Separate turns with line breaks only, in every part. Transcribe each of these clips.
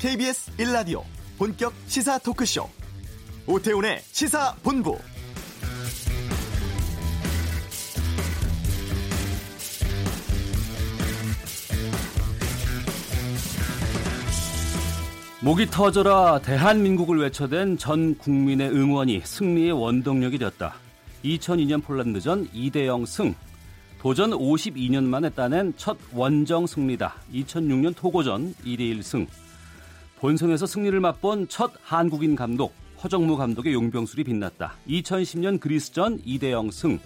KBS 1라디오 본격 시사 토크쇼 오태훈의 시사본부
목이 터져라 대한민국을 외쳐댄 전 국민의 응원이 승리의 원동력이 되었다. 2002년 폴란드전 2대0 승. 도전 52년 만에 따낸 첫 원정 승리다. 2006년 토고전 2대1 승. 본선에서 승리를 맛본 첫 한국인 감독 허정무 감독의 용병술이 빛났다. 2010년 그리스전 2대0 승.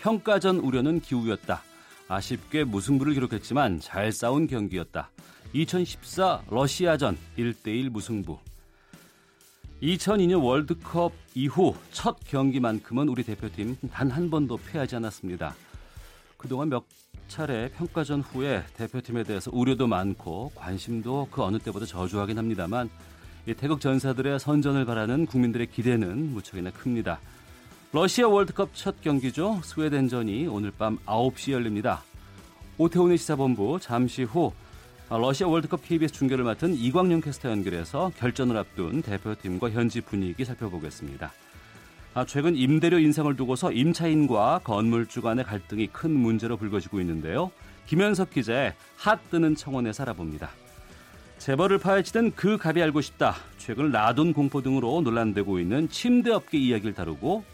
평가전 우려는 기우였다. 아쉽게 무승부를 기록했지만 잘 싸운 경기였다. 2014 러시아전 1대1 무승부. 2002년 월드컵 이후 첫 경기만큼은 우리 대표팀 단 한 번도 패하지 않았습니다. 그동안 몇 차례 평가전 후에 대표팀에 대해서 우려도 많고 관심도 그 어느 때보다 저조하긴 합니다만 태극 전사들의 선전을 바라는 국민들의 기대는 무척이나 큽니다. 러시아 월드컵 첫 경기죠. 스웨덴전이 오늘 밤 9시 열립니다. 오태훈의 시사본부 잠시 후 러시아 월드컵 KBS 중계를 맡은 이광용 캐스터 연결해서 결전을 앞둔 대표팀과 현지 분위기 살펴보겠습니다. 아, 최근 임대료 인상을 두고서 임차인과 건물주 간의 갈등이 큰 문제로 불거지고 있는데요. 김현석 기자의 핫 뜨는 청원에 살아봅니다. 재벌을 파헤치던 그 갑이 알고 싶다. 최근 라돈 공포 등으로 논란되고 있는 침대업계 이야기를 다루고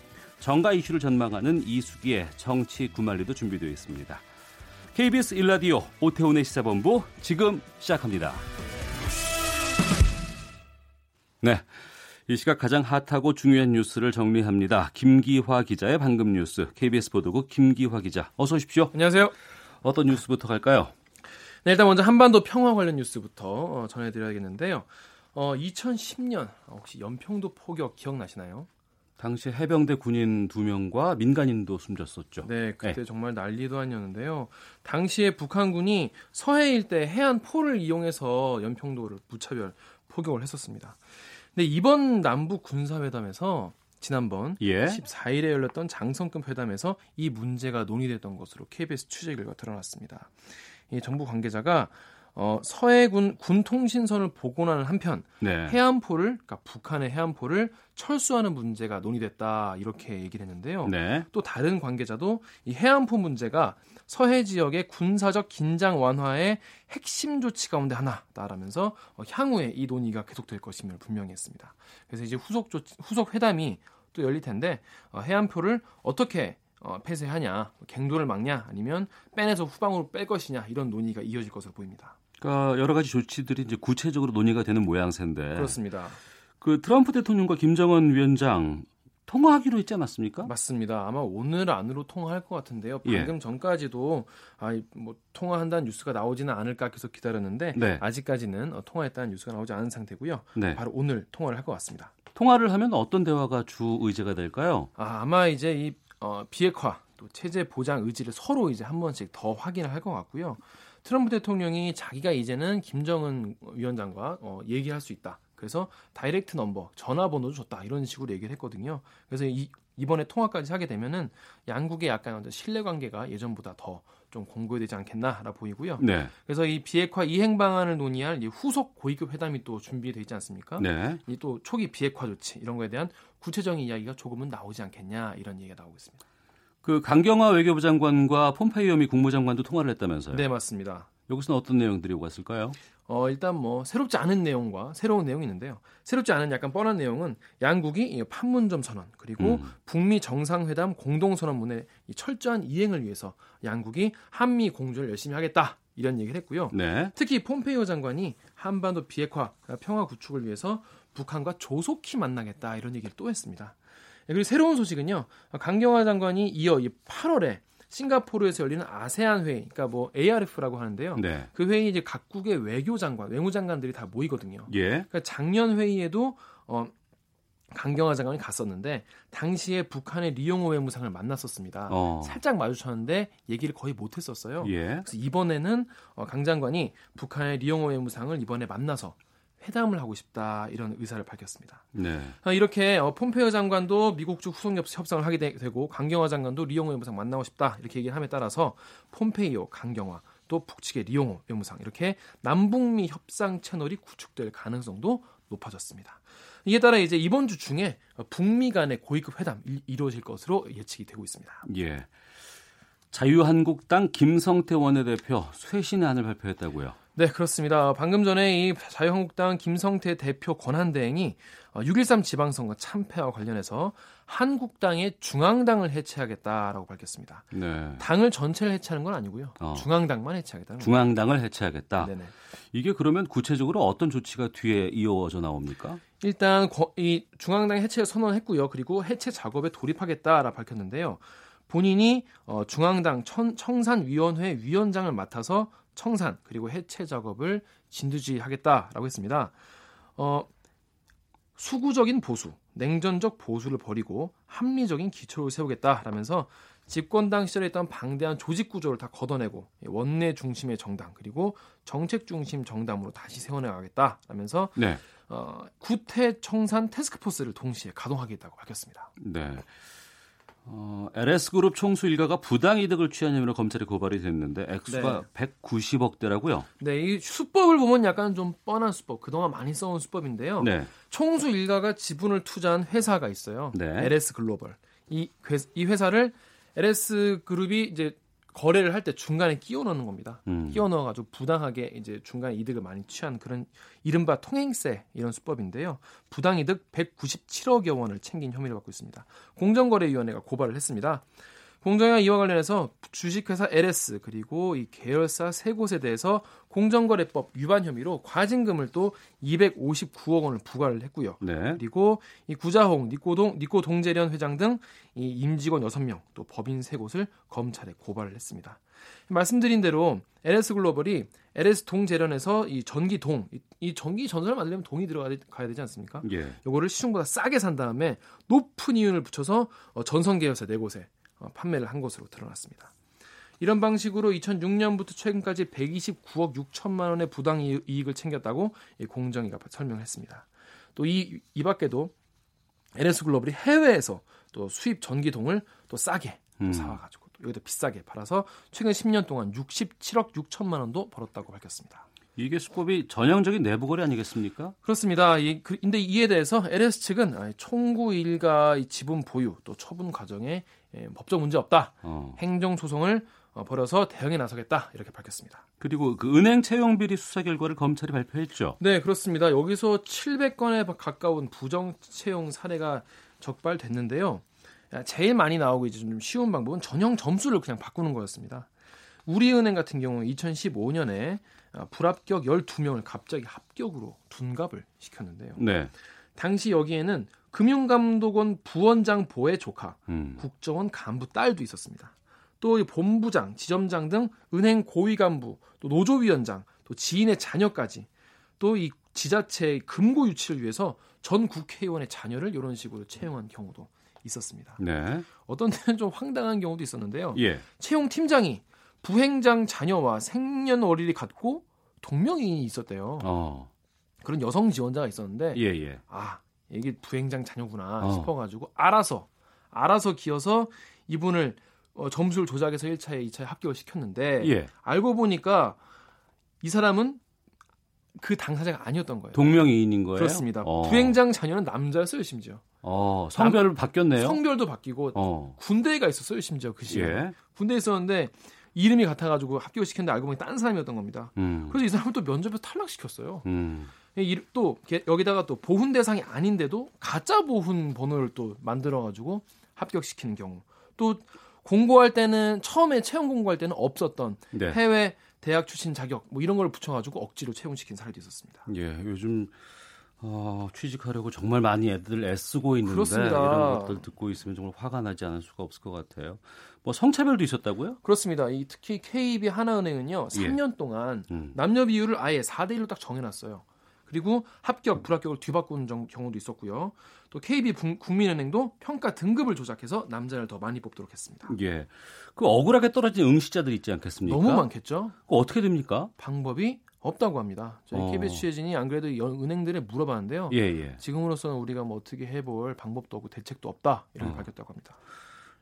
정가 이슈를 전망하는 이수기의 정치 구말리도 준비되어 있습니다. KBS 일라디오 오태훈의 시사본부 지금 시작합니다. 네. 이 시각 가장 핫하고 중요한 뉴스를 정리합니다. 김기화 기자의 방금 뉴스. KBS 보도국 김기화 기자. 어서 오십시오.
안녕하세요.
어떤 뉴스부터 갈까요?
네, 일단 먼저 한반도 평화 관련 뉴스부터 어, 전해드려야겠는데요. 어, 2010년 혹시 연평도 포격 기억나시나요?
당시 해병대 군인 두 명과 민간인도 숨졌었죠.
네, 그때 네. 정말 난리도 아니었는데요. 당시에 북한군이 서해 일대 해안 포를 이용해서 연평도를 무차별 포격을 했었습니다. 근데 이번 남북 군사회담에서 지난번 예. 14일에 열렸던 장성급 회담에서 이 문제가 논의됐던 것으로 KBS 취재 결과 드러났습니다. 이 정부 관계자가 어, 서해군 군 통신선을 복원하는 한편 네. 해안포를 그러니까 북한의 해안포를 철수하는 문제가 논의됐다 이렇게 얘기를 했는데요. 네. 또 다른 관계자도 이 해안포 문제가 서해 지역의 군사적 긴장 완화의 핵심 조치 가운데 하나다라면서 어, 향후에 이 논의가 계속될 것임을 분명히 했습니다. 그래서 이제 후속 조치, 후속 회담이 또 열릴 텐데 어, 해안포를 어떻게 어, 폐쇄하냐, 갱도를 막냐, 아니면 빼내서 후방으로 뺄 것이냐 이런 논의가 이어질 것으로 보입니다.
그러니까 여러 가지 조치들이 이제 구체적으로 논의가 되는 모양새인데.
그렇습니다.
그 트럼프 대통령과 김정은 위원장 통화하기로 했지 않았습니까?
맞습니다. 아마 오늘 안으로 통화할 것 같은데요. 방금 예. 전까지도 아, 뭐 통화한다는 뉴스가 나오지는 않을까 계속 기다렸는데 네. 아직까지는 어, 통화했다는 뉴스가 나오지 않은 상태고요. 네. 바로 오늘 통화를 할 것 같습니다.
통화를 하면 어떤 대화가 주 의제가 될까요?
아, 아마 이제 이 어, 비핵화 또 체제 보장 의지를 서로 이제 한 번씩 더 확인을 할 것 같고요. 트럼프 대통령이 자기가 이제는 김정은 위원장과 어, 얘기할 수 있다. 그래서 direct number, 전화번호도 줬다. 이런 식으로 얘기를 했거든요. 그래서 이, 이번에 통화까지 하게 되면은 양국의 약간 신뢰 관계가 예전보다 더 좀 공고해지지 않겠나라 보이고요. 네. 그래서 이 비핵화 이행 방안을 논의할 이 후속 고위급 회담이 또 준비되어 있지 않습니까? 네. 이 또 초기 비핵화 조치 이런 거에 대한 구체적인 이야기가 조금은 나오지 않겠냐 이런 얘기가 나오고 있습니다.
그 강경화 외교부 장관과 폼페이오 미 국무장관도 통화를 했다면서요?
네, 맞습니다.
여기서는 어떤 내용들이 오갔을까요?
어, 일단 뭐 새롭지 않은 내용과 새로운 내용이 있는데요. 새롭지 않은 약간 뻔한 내용은 양국이 판문점 선언 그리고 음. 북미 정상회담 공동 선언문의 철저한 이행을 위해서 양국이 한미 공조를 열심히 하겠다. 이런 얘기를 했고요. 네. 특히 폼페이오 장관이 한반도 비핵화 평화 구축을 위해서 북한과 조속히 만나겠다 이런 얘기를 또 했습니다. 네, 그리고 새로운 소식은요. 강경화 장관이 이어 8월에 싱가포르에서 열리는 아세안 회의, 그러니까 뭐 ARF라고 하는데요. 네. 그 회의 이제 각국의 외교장관, 외무장관들이 다 모이거든요. 예. 그러니까 작년 회의에도 어 강경화 장관이 갔었는데 당시에 북한의 리용호 외무상을 만났었습니다. 어. 살짝 마주쳤는데 얘기를 거의 못했었어요. 예. 그래서 이번에는 어, 강 장관이 북한의 리용호 외무상을 이번에 만나서 회담을 하고 싶다 이런 의사를 밝혔습니다. 네. 어, 이렇게 어, 폼페이오 장관도 미국 쪽 후속 협상을 하게 되고 강경화 장관도 리용 외무상 만나고 싶다 이렇게 얘기를 함에 따라서 폼페이오, 강경화 또 북측의 리용호 외무상 이렇게 남북미 협상 채널이 구축될 가능성도 높아졌습니다. 이에 따라 이제 이번 주 중에 북미 간의 고위급 회담 이루어질 것으로 예측이 되고 있습니다.
예. 자유한국당 김성태 원내대표 쇄신안을 발표했다고요.
네, 그렇습니다. 방금 전에 이 자유한국당 김성태 대표 권한대행이 6.13 지방선거 참패와 관련해서 한국당의 중앙당을 해체하겠다라고 밝혔습니다. 네. 당을 전체를 해체하는 건 아니고요. 어. 중앙당만 해체하겠다.
중앙당을 해체하겠다. 네네. 이게 그러면 구체적으로 어떤 조치가 뒤에 이어져 나옵니까?
일단 이 중앙당 해체 선언했고요. 그리고 해체 작업에 돌입하겠다라 밝혔는데요. 본인이 어, 중앙당 청산위원회 위원장을 맡아서 청산 그리고 해체 작업을 진두지 하겠다라고 했습니다. 어, 수구적인 보수, 냉전적 보수를 버리고 합리적인 기초를 세우겠다라면서 집권당 시절에 있던 방대한 조직 구조를 다 걷어내고 원내 중심의 정당 그리고 정책 중심 정당으로 다시 세워나가겠다라면서 네. 어, 구태 청산 테스크포스를 동시에 가동하겠다고 밝혔습니다.
네. 어, LS그룹 총수 일가가 부당 이득을 취한 혐의로 검찰에 고발이 됐는데 액수가 네. 190억 대라고요.
네, 이 수법을 보면 약간 좀 뻔한 수법. 그동안 많이 써온 수법인데요. 네. 총수 일가가 지분을 투자한 회사가 있어요. 네. LS 글로벌. 이, 이 회사를 LS 그룹이 이제 거래를 할 때 중간에 끼워 넣는 겁니다. 음. 끼워 넣어 가지고 부당하게 이제 중간에 이득을 많이 취한 그런 이른바 통행세 이런 수법인데요. 부당 이득 197억여 원을 챙긴 혐의를 받고 있습니다. 공정거래위원회가 고발을 했습니다. 공정위와 이와 관련해서 주식회사 LS 그리고 이 계열사 세 곳에 대해서 공정거래법 위반 혐의로 과징금을 또 259억 원을 부과를 했고요. 네. 그리고 이 구자홍, 니꼬동, 니꼬 동재련 회장 등 이 임직원 6명 또 법인 세 곳을 검찰에 고발을 했습니다. 말씀드린 대로 LS 글로벌이 LS 동재련에서 이 전기 동, 이 전기 전선을 만들려면 동이 들어가야 되지 않습니까? 예. 요거를 시중보다 싸게 산 다음에 높은 이윤을 붙여서 어, 전선 계열사 네 곳에 어, 판매를 한 것으로 드러났습니다. 이런 방식으로 2006년부터 최근까지 129억 6천만 원의 부당 이익을 챙겼다고 공정위가 설명했습니다. 또 이 이 밖에도 LS 글로벌이 해외에서 또 수입 전기동을 또 싸게 음. 사와가지고 또 여기다 비싸게 팔아서 최근 10년 동안 67억 6천만 원도 벌었다고 밝혔습니다.
이게 수법이 전형적인 내부 거래 아니겠습니까?
그렇습니다. 이, 그, 근데 이에 대해서 LS 측은 총구 일가 지분 보유 또 처분 과정에 예, 법적 문제 없다. 어. 행정 소송을 어, 벌여서 대응에 나서겠다 이렇게 밝혔습니다.
그리고 그 은행 채용 비리 수사 결과를 검찰이 발표했죠.
네, 그렇습니다. 여기서 700건에 가까운 부정 채용 사례가 적발됐는데요. 제일 많이 나오고 이제 좀 쉬운 방법은 전형 점수를 그냥 바꾸는 거였습니다. 우리은행 같은 경우 2015년에 어, 불합격 12명을 갑자기 합격으로 둔갑을 시켰는데요. 네. 당시 여기에는 금융감독원 부원장 보의 조카, 음. 국정원 간부 딸도 있었습니다. 또 본부장, 지점장 등 은행 고위 간부, 또 노조위원장, 또 지인의 자녀까지 또 이 지자체의 금고 유치를 위해서 전 국회의원의 자녀를 이런 식으로 채용한 경우도 있었습니다. 네. 어떤 때는 좀 황당한 경우도 있었는데요. 예. 채용 팀장이 부행장 자녀와 생년월일이 같고 동명이인이 있었대요. 어. 그런 여성 지원자가 있었는데 예, 예. 아 이게 부행장 자녀구나 어. 싶어가지고 알아서 알아서 기어서 이분을 어, 점수를 조작해서 1차에 2차에 합격을 시켰는데 예. 알고 보니까 이 사람은 그 당사자가 아니었던 거예요.
동명이인인 거예요?
그렇습니다. 어. 부행장 자녀는 남자였어요, 심지어.
어, 성별을 바뀌었네요.
성별도 바뀌고 어. 군대에 가 있었어요, 심지어 그 시에. 예. 군대에 있었는데 이름이 같아가지고 합격을 시켰는데 알고 보니 딴 사람이었던 겁니다. 음. 그래서 이 사람을 또 면접에서 탈락시켰어요. 음. 또 여기다가 또 보훈 대상이 아닌데도 가짜 보훈 번호를 또 만들어가지고 합격시키는 경우. 또 공고할 때는 처음에 채용 공고할 때는 없었던 네. 해외 대학 출신 자격 뭐 이런 걸 붙여가지고 억지로 채용시킨 사례도 있었습니다.
예, 요즘 어, 취직하려고 정말 많이 애들 애쓰고 있는데 그렇습니다. 이런 것들 듣고 있으면 정말 화가 나지 않을 수가 없을 것 같아요. 뭐 성차별도 있었다고요?
그렇습니다. 이 특히 KB 하나은행은요 3년 예. 동안 음. 남녀 비율을 아예 4대 1로 딱 정해 놨어요. 그리고 합격, 불합격을 뒤바꾸는 경우도 있었고요. 또 KB 국민은행도 평가 등급을 조작해서 남자를 더 많이 뽑도록 했습니다.
예. 그 억울하게 떨어진 응시자들 있지 않겠습니까?
너무 많겠죠.
그 어떻게 됩니까?
방법이 없다고 합니다. 저희 어. KBS 취재진이 안 그래도 은행들에 물어봤는데요. 예, 예. 지금으로서는 우리가 뭐 어떻게 해볼 방법도 없고 대책도 없다 이렇게 어. 밝혔다고 합니다.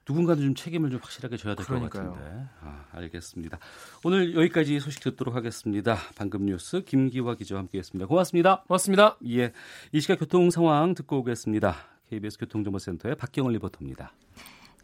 누군가는 좀 책임을 좀 확실하게 져야 될 것 같은데. 아, 알겠습니다. 오늘 여기까지 소식 듣도록 하겠습니다. 방금 뉴스 김기화 기자와 함께했습니다. 고맙습니다.
고맙습니다.
예, 이 시각 교통 상황 듣고 오겠습니다. KBS 교통정보센터의 박경원 리포터입니다.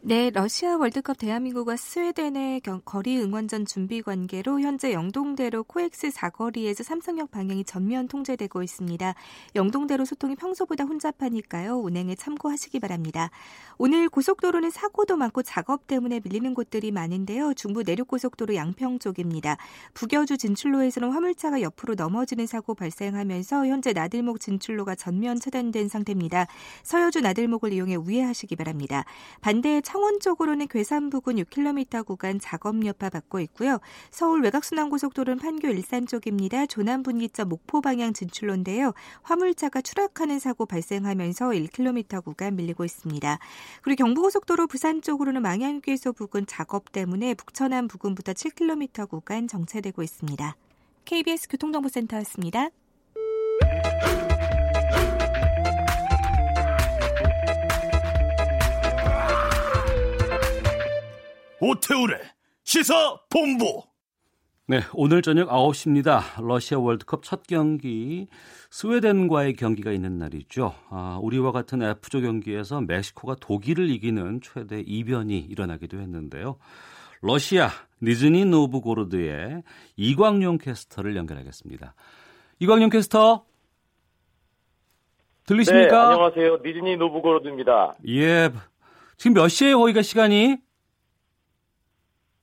네, 러시아 월드컵 대한민국과 스웨덴의 거리 응원전 준비 관계로 현재 영동대로 코엑스 사거리에서 삼성역 방향이 전면 통제되고 있습니다. 영동대로 소통이 평소보다 혼잡하니까요. 운행에 참고하시기 바랍니다. 오늘 고속도로는 사고도 많고 작업 때문에 밀리는 곳들이 많은데요. 중부 내륙고속도로 양평 쪽입니다. 북여주 진출로에서는 화물차가 옆으로 넘어지는 사고 발생하면서 현재 나들목 진출로가 전면 차단된 상태입니다. 서여주 나들목을 이용해 우회하시기 바랍니다. 반대 청원 쪽으로는 괴산 부근 6km 구간 작업 여파 받고 있고요. 서울 외곽순환고속도로는 판교 일산 쪽입니다. 조남 분기점 목포 방향 진출로인데요. 화물차가 추락하는 사고 발생하면서 1km 구간 밀리고 있습니다. 그리고 경부고속도로 부산 쪽으로는 망향교에서 부근 작업 때문에 북천안 부근부터 7km 구간 정체되고 있습니다. KBS 교통정보센터였습니다.
오태훈의 시사 본부.
네, 오늘 저녁 9시입니다. 러시아 월드컵 첫 경기 스웨덴과의 경기가 있는 날이죠. 아, 우리와 같은 F조 경기에서 멕시코가 독일을 이기는 최대 이변이 일어나기도 했는데요. 러시아 니즈니 노브고로드의 이광용 캐스터를 연결하겠습니다. 이광용 캐스터 들리십니까?
네, 안녕하세요. 니즈니 노브고로드입니다.
예. 지금 몇 시에요, 거기가 시간이?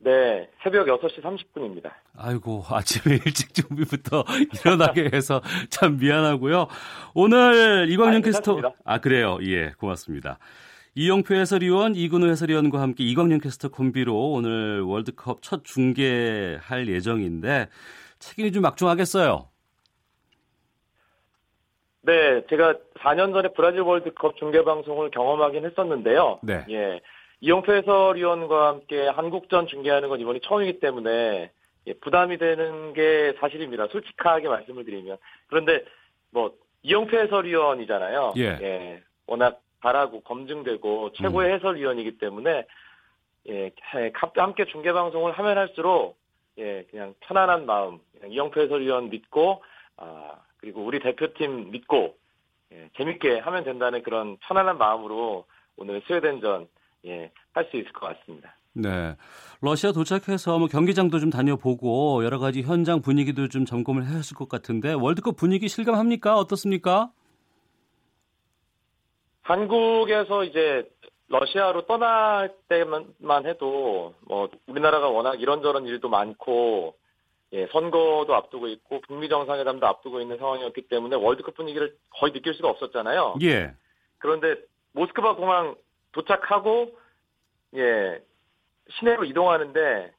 네, 새벽 6시 30분입니다.
아이고, 아침에 일찍 준비부터 일어나게 해서 참 미안하고요. 오늘 이광용 캐스터. 아, 그래요. 예, 고맙습니다. 이용표 해설위원, 이근우 해설위원과 함께 이광용 캐스터 콤비로 오늘 월드컵 첫 중계할 예정인데 책임이 좀 막중하겠어요.
네, 제가 4년 전에 브라질 월드컵 중계 방송을 경험하긴 했었는데요.
네.
예. 이용표 해설위원과 함께 한국전 중계하는 건 이번이 처음이기 때문에 예, 부담이 되는 게 사실입니다. 솔직하게 말씀을 드리면. 그런데 뭐 이용표 해설위원이잖아요.
예.
예 워낙 잘하고 검증되고 최고의 음. 해설위원이기 때문에 예, 함께 중계 방송을 하면 할수록 예, 그냥 편안한 마음, 이영표 해설위원 믿고 아, 그리고 우리 대표팀 믿고 예, 재밌게 하면 된다는 그런 편안한 마음으로 오늘 스웨덴전 예, 할 수 있을 것 같습니다.
네. 러시아 도착해서 뭐 경기장도 좀 다녀보고 여러 가지 현장 분위기도 좀 점검을 해왔을 것 같은데 월드컵 분위기 실감합니까? 어떻습니까?
한국에서 이제 러시아로 떠날 때만 해도 뭐 우리나라가 워낙 이런저런 일도 많고 예, 선거도 앞두고 있고 북미 정상회담도 앞두고 있는 상황이었기 때문에 월드컵 분위기를 거의 느낄 수가 없었잖아요.
예.
그런데 모스크바 공항 도착하고 예 시내로 이동하는데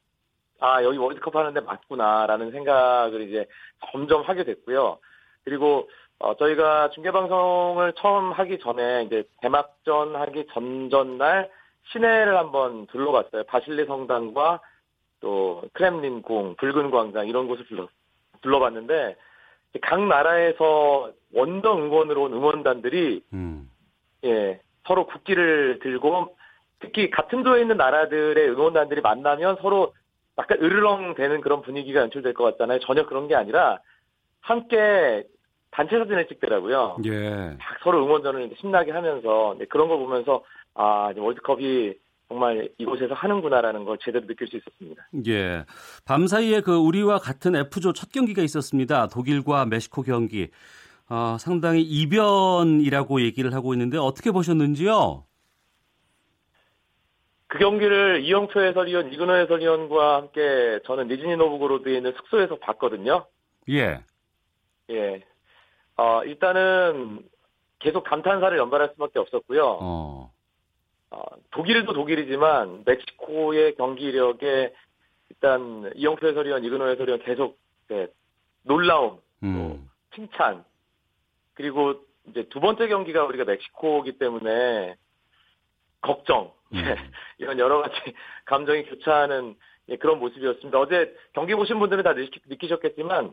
아 여기 월드컵 하는데 맞구나라는 생각을 이제 점점 하게 됐고요. 그리고 어, 저희가 중계 방송을 처음 하기 전에 이제 개막전 하기 전전날 시내를 한번 둘러봤어요. 바실리 성당과 또 크렘린 궁, 붉은 광장 이런 곳을 둘러, 둘러봤는데 각 나라에서 원정 응원으로 온 응원단들이 음. 예 서로 국기를 들고 특히 같은 조에 있는 나라들의 응원단들이 만나면 서로 약간 으르렁대는 그런 분위기가 연출될 것 같잖아요. 전혀 그런 게 아니라 함께 단체 사진을 찍더라고요.
예.
서로 응원전을 신나게 하면서 그런 거 보면서 아 월드컵이 정말 이곳에서 하는구나라는 걸 제대로 느낄 수 있었습니다.
예. 밤 사이에 그 우리와 같은 F조 첫 경기가 있었습니다. 독일과 멕시코 경기. 어, 상당히 이변이라고 얘기를 하고 있는데 어떻게 보셨는지요?
그 경기를 이영표 해설위원, 이근호 해설위원과 함께 저는 니즈니 노브고로드에 있는 숙소에서 봤거든요.
예.
예. 어, 일단은 계속 감탄사를 연발할 수밖에 없었고요.
어.
어, 독일도 독일이지만 멕시코의 경기력에 일단 이영표 해설위원, 이근호 해설위원 계속 네, 놀라움, 음. 칭찬, 그리고 이제 두 번째 경기가 우리가 멕시코이기 때문에 걱정 음. 이런 여러 가지 감정이 교차하는 예, 그런 모습이었습니다. 어제 경기 보신 분들은 다 느끼셨겠지만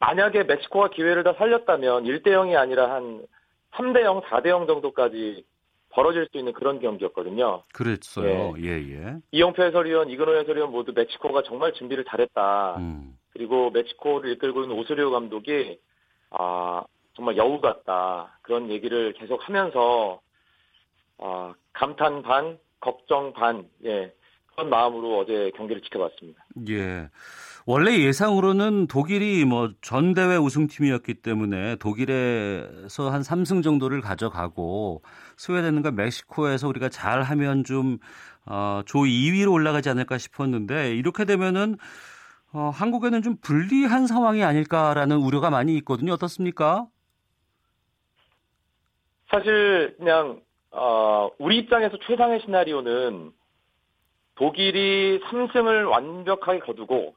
만약에 멕시코가 기회를 다 살렸다면 1대 0이 아니라 한 3대 0, 4대 0 정도까지 벌어질 수 있는 그런 경기였거든요.
그랬어요. 예, 예.
이영표 해설위원, 이근호 해설위원 모두 멕시코가 정말 준비를 잘했다.
음.
그리고 멕시코를 이끌고 있는 오스리오 감독이 아 정말 여우 같다 그런 얘기를 계속 하면서 아 감탄 반 걱정 반 예 그런 마음으로 어제 경기를 지켜봤습니다.
예. 원래 예상으로는 독일이 뭐 전 대회 우승팀이었기 때문에 독일에서 한 3승 정도를 가져가고 스웨덴과 멕시코에서 우리가 잘하면 좀 어, 조 2위로 올라가지 않을까 싶었는데 이렇게 되면은 어, 한국에는 좀 불리한 상황이 아닐까라는 우려가 많이 있거든요. 어떻습니까?
사실 그냥 어, 우리 입장에서 최상의 시나리오는 독일이 3승을 완벽하게 거두고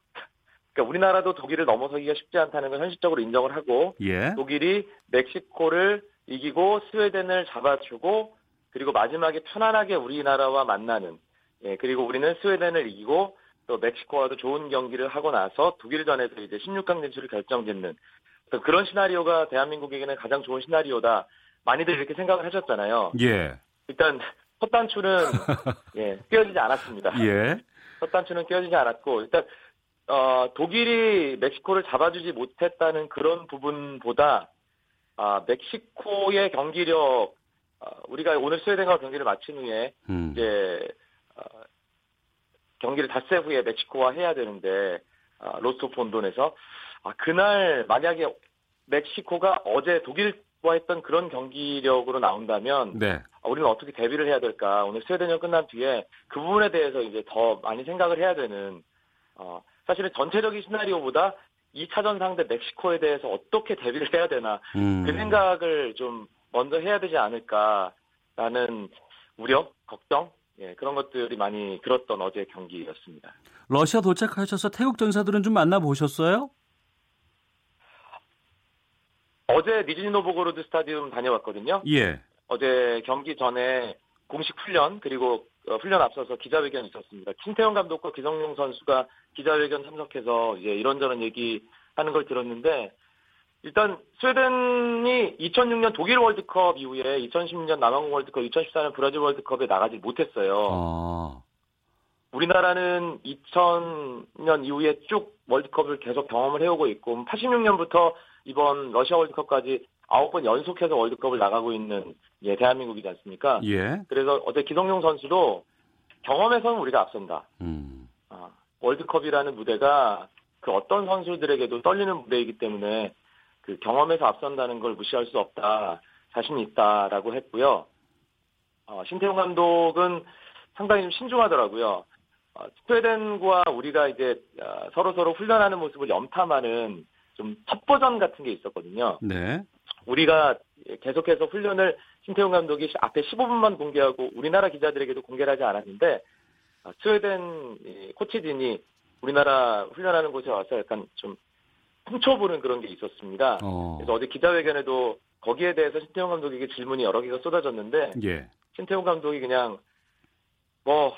그러니까 우리나라도 독일을 넘어서기가 쉽지 않다는 걸 현실적으로 인정을 하고
예.
독일이 멕시코를 이기고 스웨덴을 잡아주고 그리고 마지막에 편안하게 우리나라와 만나는 예 그리고 우리는 스웨덴을 이기고 또 멕시코와도 좋은 경기를 하고 나서 독일전에서 이제 16강 진출을 결정짓는 그런 시나리오가 대한민국에게는 가장 좋은 시나리오다 많이들 이렇게 생각을 하셨잖아요.
예.
일단 첫 단추는 예 깨어지지 않았습니다.
예.
첫 단추는 깨어지지 않았고 일단 어, 독일이 멕시코를 잡아주지 못했다는 그런 부분보다 아, 멕시코의 경기력 어, 우리가 오늘 스웨덴과 경기를 마친 후에
음.
이제 어, 경기를 닷새 후에 멕시코와 해야 되는데 아, 로스토프 온돈에서 아, 그날 만약에 멕시코가 어제 독일과 했던 그런 경기력으로 나온다면
네.
아, 우리는 어떻게 대비를 해야 될까? 오늘 스웨덴전 끝난 뒤에 그 부분에 대해서 이제 더 많이 생각을 해야 되는, 어, 사실은 전체적인 시나리오보다 2차전 상대 멕시코에 대해서 어떻게 대비를 해야 되나,
음.
그 생각을 좀 먼저 해야 되지 않을까라는 우려, 걱정, 예, 그런 것들이 많이 들었던 어제 경기였습니다.
러시아 도착하셔서 태극 전사들은 좀 만나 보셨어요?
어제 니즈니 노브고로드 스타디움 다녀왔거든요.
예.
어제 경기 전에 공식 훈련 그리고 어, 훈련 앞서서 기자회견이 있었습니다. 신태용 감독과 기성용 선수가 기자회견 참석해서 이제 이런저런 얘기 하는 걸 들었는데 일단 스웨덴이 2006년 독일 월드컵 이후에 2016년 남아공 월드컵, 2014년 브라질 월드컵에 나가지 못했어요.
아.
우리나라는 2000년 이후에 쭉 월드컵을 계속 경험을 해오고 있고 86년부터 이번 러시아 월드컵까지 9번 연속해서 월드컵을 나가고 있는 예, 대한민국이지 않습니까?
예.
그래서 어제 기성용 선수도 경험에서는 우리가 앞선다.
음.
아, 월드컵이라는 무대가 그 어떤 선수들에게도 떨리는 무대이기 때문에 그 경험에서 앞선다는 걸 무시할 수 없다. 자신 있다라고 했고요. 어, 신태용 감독은 상당히 좀 신중하더라고요. 어, 스웨덴과 우리가 이제 어, 서로 서로 훈련하는 모습을 염탐하는 좀첫 버전 같은 게 있었거든요.
네.
우리가 계속해서 훈련을 신태용 감독이 앞에 15분만 공개하고 우리나라 기자들에게도 공개를 하지 않았는데 아, 스웨덴 이 코치진이 우리나라 훈련하는 곳에 와서 약간 좀 훔쳐보는 그런 게 있었습니다.
어.
그래서 어제 기자회견에도 거기에 대해서 신태용 감독에게 질문이 여러 개가 쏟아졌는데
예.
신태용 감독이 그냥 뭐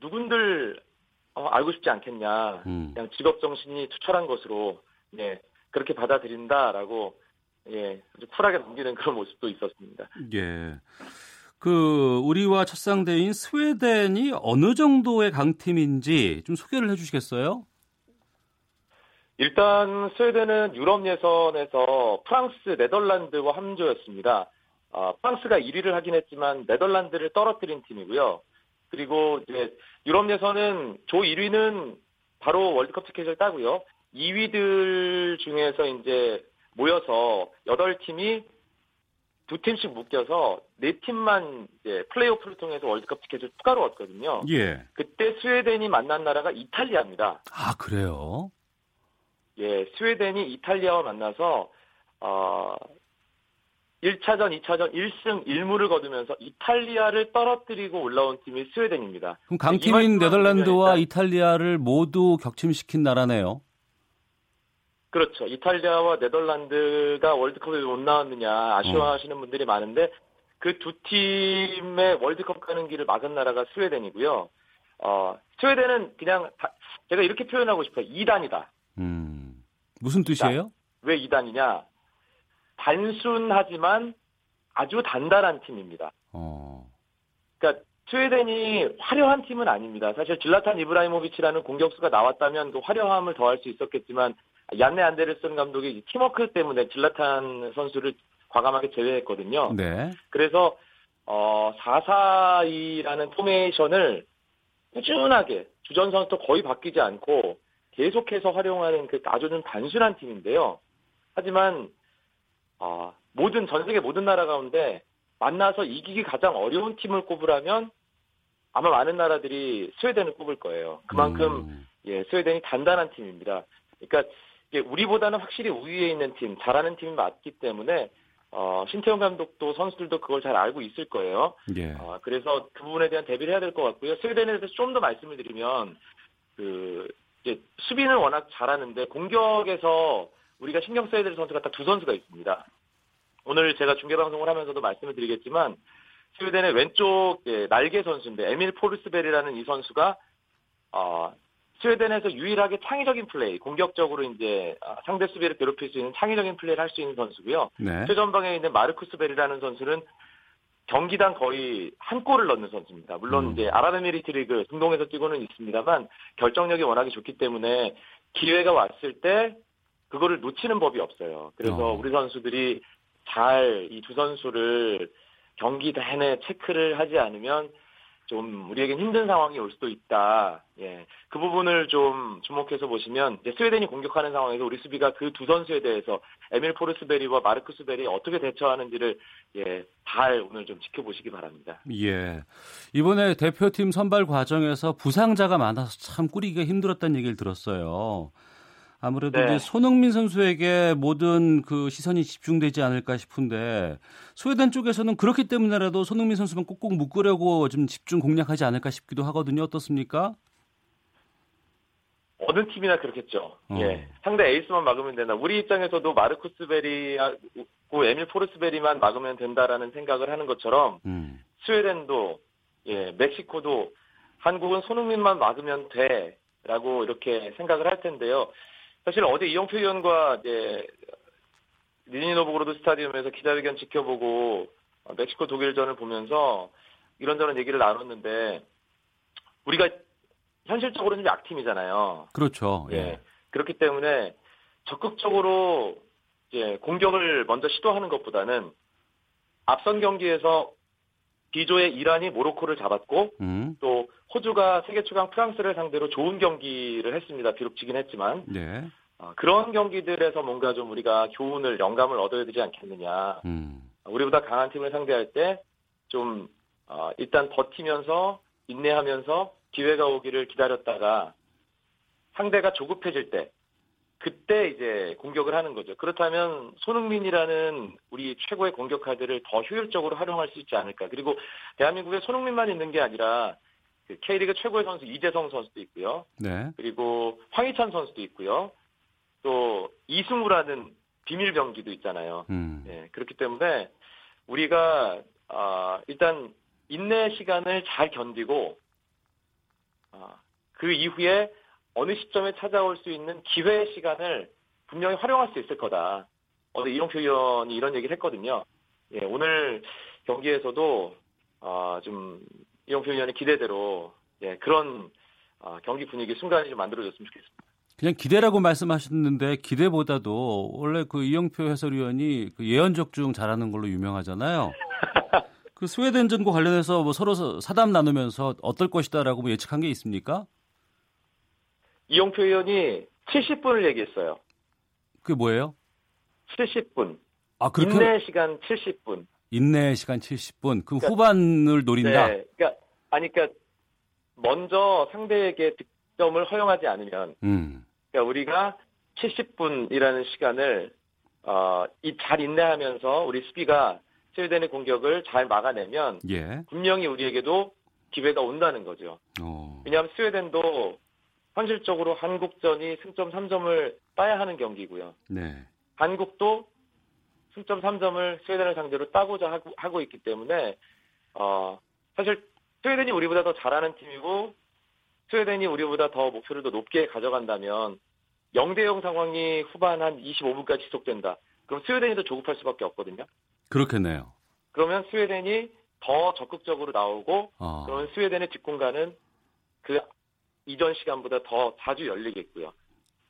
누군들 어, 알고 싶지 않겠냐
음.
그냥 직업 정신이 투철한 것으로 예 그렇게 받아들인다라고 예 아주 쿨하게 넘기는 그런 모습도 있었습니다.
예. 그 우리와 첫 상대인 스웨덴이 어느 정도의 강팀인지 좀 소개를 해 주시겠어요?
일단 스웨덴은 유럽 예선에서 프랑스, 네덜란드와 함조였습니다. 아, 프랑스가 1위를 하긴 했지만 네덜란드를 떨어뜨린 팀이고요. 그리고 이제 유럽 예선은 조 1위는 바로 월드컵 티켓을 따고요. 2위들 중에서 이제 모여서 8팀이 두 팀씩 묶여서 네 팀만 이제 플레이오프를 통해서 월드컵 티켓을 추가로 얻거든요.
예.
그때 스웨덴이 만난 나라가 이탈리아입니다.
아, 그래요?
예, 스웨덴이 이탈리아와 만나서 어 1차전, 2차전 1승 1무를 거두면서 이탈리아를 떨어뜨리고 올라온 팀이 스웨덴입니다.
그럼
이
강팀인 네덜란드와 이탈리아를 모두 격침시킨 나라네요.
그렇죠. 이탈리아와 네덜란드가 월드컵에 못 나왔느냐 아쉬워하시는 분들이 많은데 그 두 팀의 월드컵 가는 길을 막은 나라가 스웨덴이고요. 어, 스웨덴은 그냥 다- 제가 이렇게 표현하고 싶어요. 2단이다.
음. 무슨 뜻이에요?
왜 2단이냐? 단순하지만 아주 단단한 팀입니다.
어.
그러니까 스웨덴이 화려한 팀은 아닙니다. 사실 질라탄 이브라이모비치라는 공격수가 나왔다면 그 화려함을 더할 수 있었겠지만 얀네 안데르슨 감독이 팀워크 때문에 질라탄 선수를 과감하게 제외했거든요.
네.
그래서 어 4-4-2라는 포메이션을 꾸준하게 주전 선수도 거의 바뀌지 않고 계속해서 활용하는 그 아주 좀 단순한 팀인데요. 하지만 어, 모든 전 세계 모든 나라 가운데 만나서 이기기 가장 어려운 팀을 꼽으라면 아마 많은 나라들이 스웨덴을 꼽을 거예요. 그만큼
음.
예, 스웨덴이 단단한 팀입니다. 그러니까 이게 우리보다는 확실히 우위에 있는 팀, 잘하는 팀이 맞기 때문에 어, 신태용 감독도 선수들도 그걸 잘 알고 있을 거예요.
예.
어, 그래서 그 부분에 대한 대비를 해야 될 것 같고요. 스웨덴에 대해서 좀 더 말씀을 드리면 그 이제 수비는 워낙 잘하는데 공격에서 우리가 신경 써야 될 선수가 딱 두 선수가 있습니다. 오늘 제가 중계 방송을 하면서도 말씀을 드리겠지만 스웨덴의 왼쪽 예, 날개 선수인데 에밀 포르스베리라는 이 선수가 어, 스웨덴에서 유일하게 창의적인 플레이, 공격적으로 이제 아, 상대 수비를 괴롭힐 수 있는 창의적인 플레이를 할 수 있는 선수고요.
네.
최전방에 있는 마르쿠스 베리라는 선수는 경기당 거의 한 골을 넣는 선수입니다. 물론
음.
이제 아랍에미리트 리그 중동에서 뛰고는 있습니다만 결정력이 워낙에 좋기 때문에 기회가 왔을 때 그거를 놓치는 법이 없어요. 그래서
어.
우리 선수들이 잘 이 두 선수를 경기 내내 체크를 하지 않으면 좀 우리에겐 힘든 상황이 올 수도 있다. 예. 그 부분을 좀 주목해서 보시면 이제 스웨덴이 공격하는 상황에서 우리 수비가 그 두 선수에 대해서 에밀 포르스베리와 마르쿠스 베리 어떻게 대처하는지를 예, 잘 오늘 좀 지켜보시기 바랍니다.
예. 이번에 대표팀 선발 과정에서 부상자가 많아서 참 꾸리기가 힘들었다는 얘기를 들었어요. 아무래도
네.
이제 손흥민 선수에게 모든 그 시선이 집중되지 않을까 싶은데 스웨덴 쪽에서는 그렇기 때문에라도 손흥민 선수만 꼭꼭 묶으려고 좀 집중 공략하지 않을까 싶기도 하거든요. 어떻습니까?
어느 팀이나 그렇겠죠.
어.
예. 상대 에이스만 막으면 된다. 우리 입장에서도 마르쿠스 베리하고 에밀 포르스베리만 막으면 된다라는 생각을 하는 것처럼
음.
스웨덴도 예, 멕시코도 한국은 손흥민만 막으면 돼라고 이렇게 생각을 할 텐데요. 사실 어제 이영표 위원과 이제 니즈니 노브고로드 스타디움에서 기자회견 지켜보고 어, 멕시코 독일전을 보면서 이런저런 얘기를 나눴는데 우리가 현실적으로는 좀 약팀이잖아요.
그렇죠.
예.
예.
그렇기 때문에 적극적으로 이제 공격을 먼저 시도하는 것보다는 앞선 경기에서 B조의 이란이 모로코를 잡았고
음.
또 호주가 세계 최강 프랑스를 상대로 좋은 경기를 했습니다. 비록 지긴 했지만
네.
어, 그런 경기들에서 뭔가 좀 우리가 교훈을 영감을 얻어야 되지 않겠느냐.
음.
우리보다 강한 팀을 상대할 때좀 어, 일단 버티면서 인내하면서 기회가 오기를 기다렸다가 상대가 조급해질 때 그때 이제 공격을 하는 거죠. 그렇다면 손흥민이라는 우리 최고의 공격 카드를 더 효율적으로 활용할 수 있지 않을까. 그리고 대한민국에 손흥민만 있는 게 아니라 그 K리그 최고의 선수 이재성 선수도 있고요.
네.
그리고 황희찬 선수도 있고요. 또 이승우라는 비밀 병기도 있잖아요.
음.
예, 그렇기 때문에 우리가 아, 일단 인내 시간을 잘 견디고 아, 그 이후에 어느 시점에 찾아올 수 있는 기회 시간을 분명히 활용할 수 있을 거다. 어제 이용표 의원이 이런 얘기를 했거든요. 예, 오늘 경기에서도 아, 좀 이용표 의원의 기대대로 예, 그런 아, 경기 분위기 순간이 좀 만들어졌으면 좋겠습니다.
그냥 기대라고 말씀하셨는데 기대보다도 원래 그 이영표 해설위원이 그 예언 적 중 잘하는 걸로 유명하잖아요. 그 스웨덴전과 관련해서 뭐 서로 사담 나누면서 어떨 것이다라고 뭐 예측한 게 있습니까?
이용표 의원이 70분을 얘기했어요.
그게 뭐예요?
70분.
아 그렇게
인내 시간 70분.
인내 시간 70분. 그럼
그러니까-
후반을 노린다.
네. 그러니까 아니 그러니까 먼저 상대에게 득점을 허용하지 않으면
음.
그러니까 우리가 70분이라는 시간을 어, 이 잘 인내하면서 우리 수비가 스웨덴의 공격을 잘 막아내면
예.
분명히 우리에게도 기회가 온다는 거죠.
어.
왜냐하면 스웨덴도 현실적으로 한국전이 승점 3점을 따야 하는 경기고요.
네.
한국도 승점 3점을 스웨덴을 상대로 따고자 하고, 하고 있기 때문에 어, 사실 스웨덴이 우리보다 더 잘하는 팀이고 스웨덴이 우리보다 더 목표를 더 높게 가져간다면 0대0 상황이 후반 한 25분까지 지속된다. 그럼 스웨덴이 더 조급할 수밖에 없거든요.
그렇겠네요.
그러면 스웨덴이 더 적극적으로 나오고
어.
그러면 스웨덴의 뒷공간은 그 이전 시간보다 더 자주 열리겠고요.